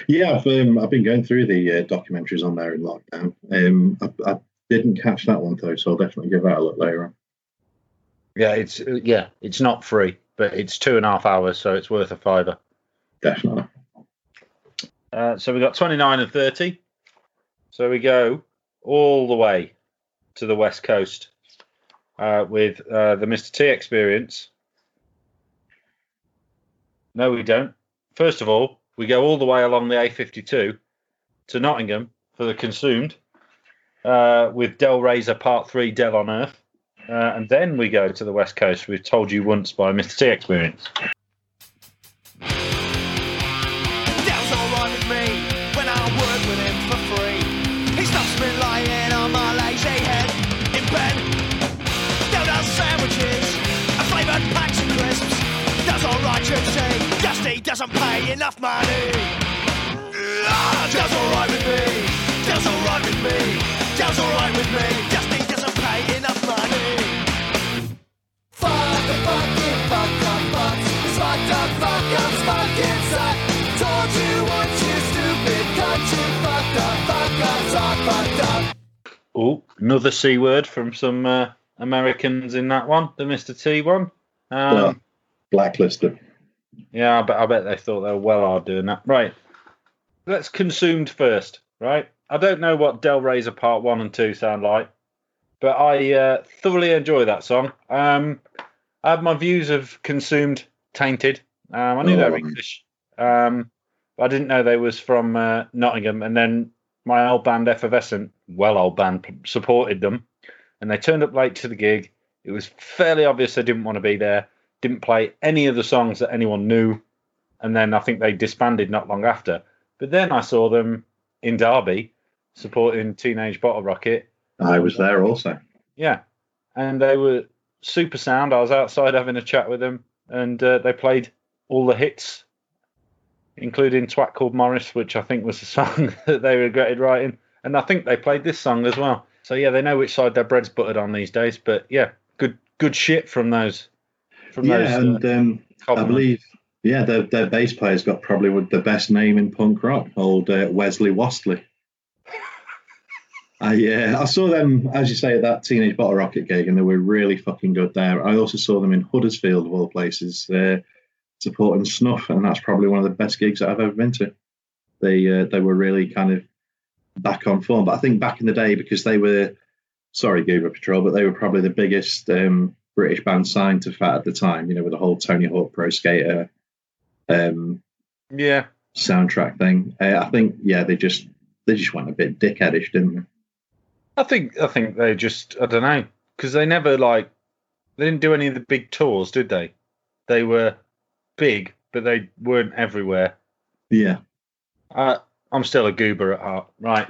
Yeah, I've um, I've been going through the uh, documentaries on there in lockdown. Um, I, I didn't catch that one though, so I'll definitely give that a look later on. Yeah, it's yeah, it's not free, but it's two and a half hours, so it's worth a fiver. Definitely. Uh, so we got 29 and 30. So we go all the way to the west coast uh, with uh, the Mr. T experience. No, we don't. First of all, we go all the way along the A52 to Nottingham for the Consumed uh, with Del Razor Part 3 Del on Earth. Uh, and then we go to the west coast with Told You Once by Mr. T experience. Del's alright with me when I work with him for free. He stops me lying on my lazy head in bed. Del does sandwiches and flavoured packs of crisps. Does alright, you see. Just he doesn't pay enough money. Ah, alright with me. Del's alright with me. Oh, another C word from some uh, Americans in that one, the Mr. T one. Um, blacklisted. Yeah, I bet, I bet they thought they were well hard doing that. Right. Let's consumed first, right? I don't know what Del Razor Part 1 and 2 sound like, but I uh, thoroughly enjoy that song. Um, I have my views of consumed tainted. Um, I knew they were Oh. English, um, but I didn't know they was from uh, Nottingham. And then my old band Effervescent, well old band, supported them, and they turned up late to the gig. It was fairly obvious they didn't want to be there. Didn't play any of the songs that anyone knew, and then I think they disbanded not long after. But then I saw them in Derby supporting Teenage Bottle Rocket. I was there also. Yeah, and they were super sound. I was outside having a chat with them, and uh, they played all the hits, including "Twat Called Morris," which I think was the song that they regretted writing. And I think they played this song as well. So yeah, they know which side their bread's buttered on these days. But yeah, good good shit from those. From Yeah, those. and um, I believe yeah, their their bass player's got probably the best name in punk rock, old uh, Wesley Wastley. I uh, I saw them as you say at that Teenage Bottle Rocket gig, and they were really fucking good there. I also saw them in Huddersfield of all places, uh, supporting Snuff, and that's probably one of the best gigs that I've ever been to. They uh, they were really kind of back on form, but I think back in the day because they were sorry Goober Patrol, but they were probably the biggest um, British band signed to Fat at the time. You know, with the whole Tony Hawk Pro Skater um, yeah, soundtrack thing. Uh, I think yeah, they just they just went a bit dickheadish, didn't they? I think I think they just I don't know because they never like they didn't do any of the big tours, did they? They were big, but they weren't everywhere. Yeah. Uh, I'm still a goober at heart. Right.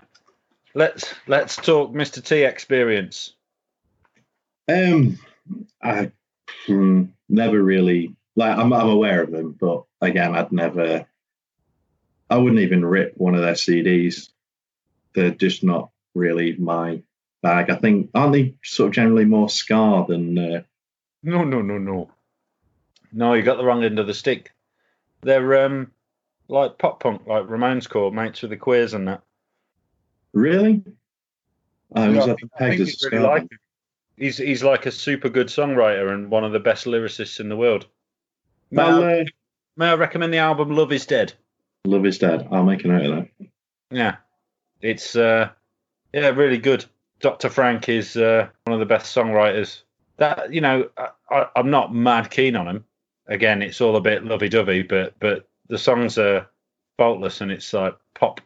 Let's let's talk Mr. T experience. Um, I hmm, never really like. I'm I'm aware of them, but again, I'd never. I wouldn't even rip one of their CDs. They're just not really my bag. I think aren't they sort of generally more ska than? Uh, No, no, no, no. No, you got the wrong end of the stick. They're um like pop punk, like Ramones core, mates with the queers and that. really? I was Yeah, I think I think as a you'd ska really like He's he's like a super good songwriter and one of the best lyricists in the world. May, Well, I, uh, may I recommend the album Love Is Dead? Love is dead. I'll make a note of that. Yeah, it's uh, yeah, really good. Dr. Frank is uh, one of the best songwriters. That you know, I, I'm not mad keen on him. Again, it's all a bit lovey-dovey, but but the songs are faultless and it's like pop,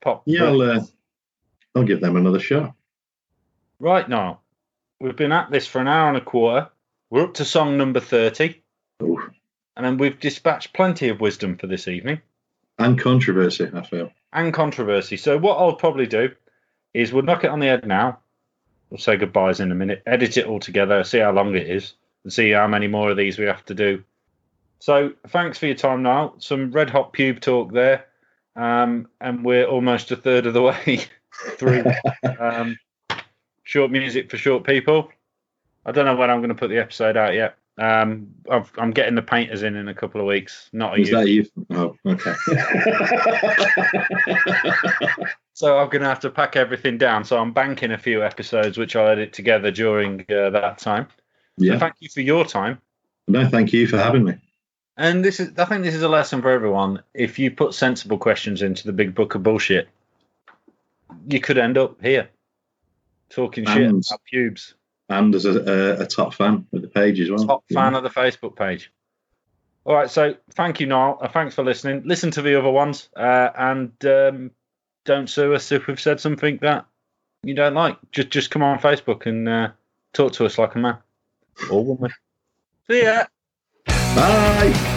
pop. Yeah, I'll, uh, I'll give them another shot. Right now, we've been at this for an hour and a quarter. We're up to song number thirty, and then we've dispatched plenty of wisdom for this evening. And controversy, I feel. And controversy. So what I'll probably do is we'll knock it on the head now. We'll say goodbyes in a minute, edit it all together, see how long it is, and see how many more of these we have to do. So thanks for your time, now. Some red hot pube talk there, um, and we're almost a third of the way through um, short music for short people. I don't know when I'm going to put the episode out yet. Um, I've, I'm getting the painters in in a couple of weeks. Not a Is you. that you? Oh, okay. So I'm going to have to pack everything down. So I'm banking a few episodes, which I'll edit together during uh, that time. So yeah. thank you for your time. No, thank you for having me. And this is, I think, this is a lesson for everyone. If you put sensible questions into the big book of bullshit, you could end up here talking shit And- about pubes. And as a, a, a top fan of the page as well. Top Yeah. fan of the Facebook page. All right, so thank you, Niall. Uh, thanks for listening. Listen to the other ones, uh, and um, don't sue us if we've said something that you don't like. Just just come on Facebook and uh, talk to us like a man or woman. See ya. Bye.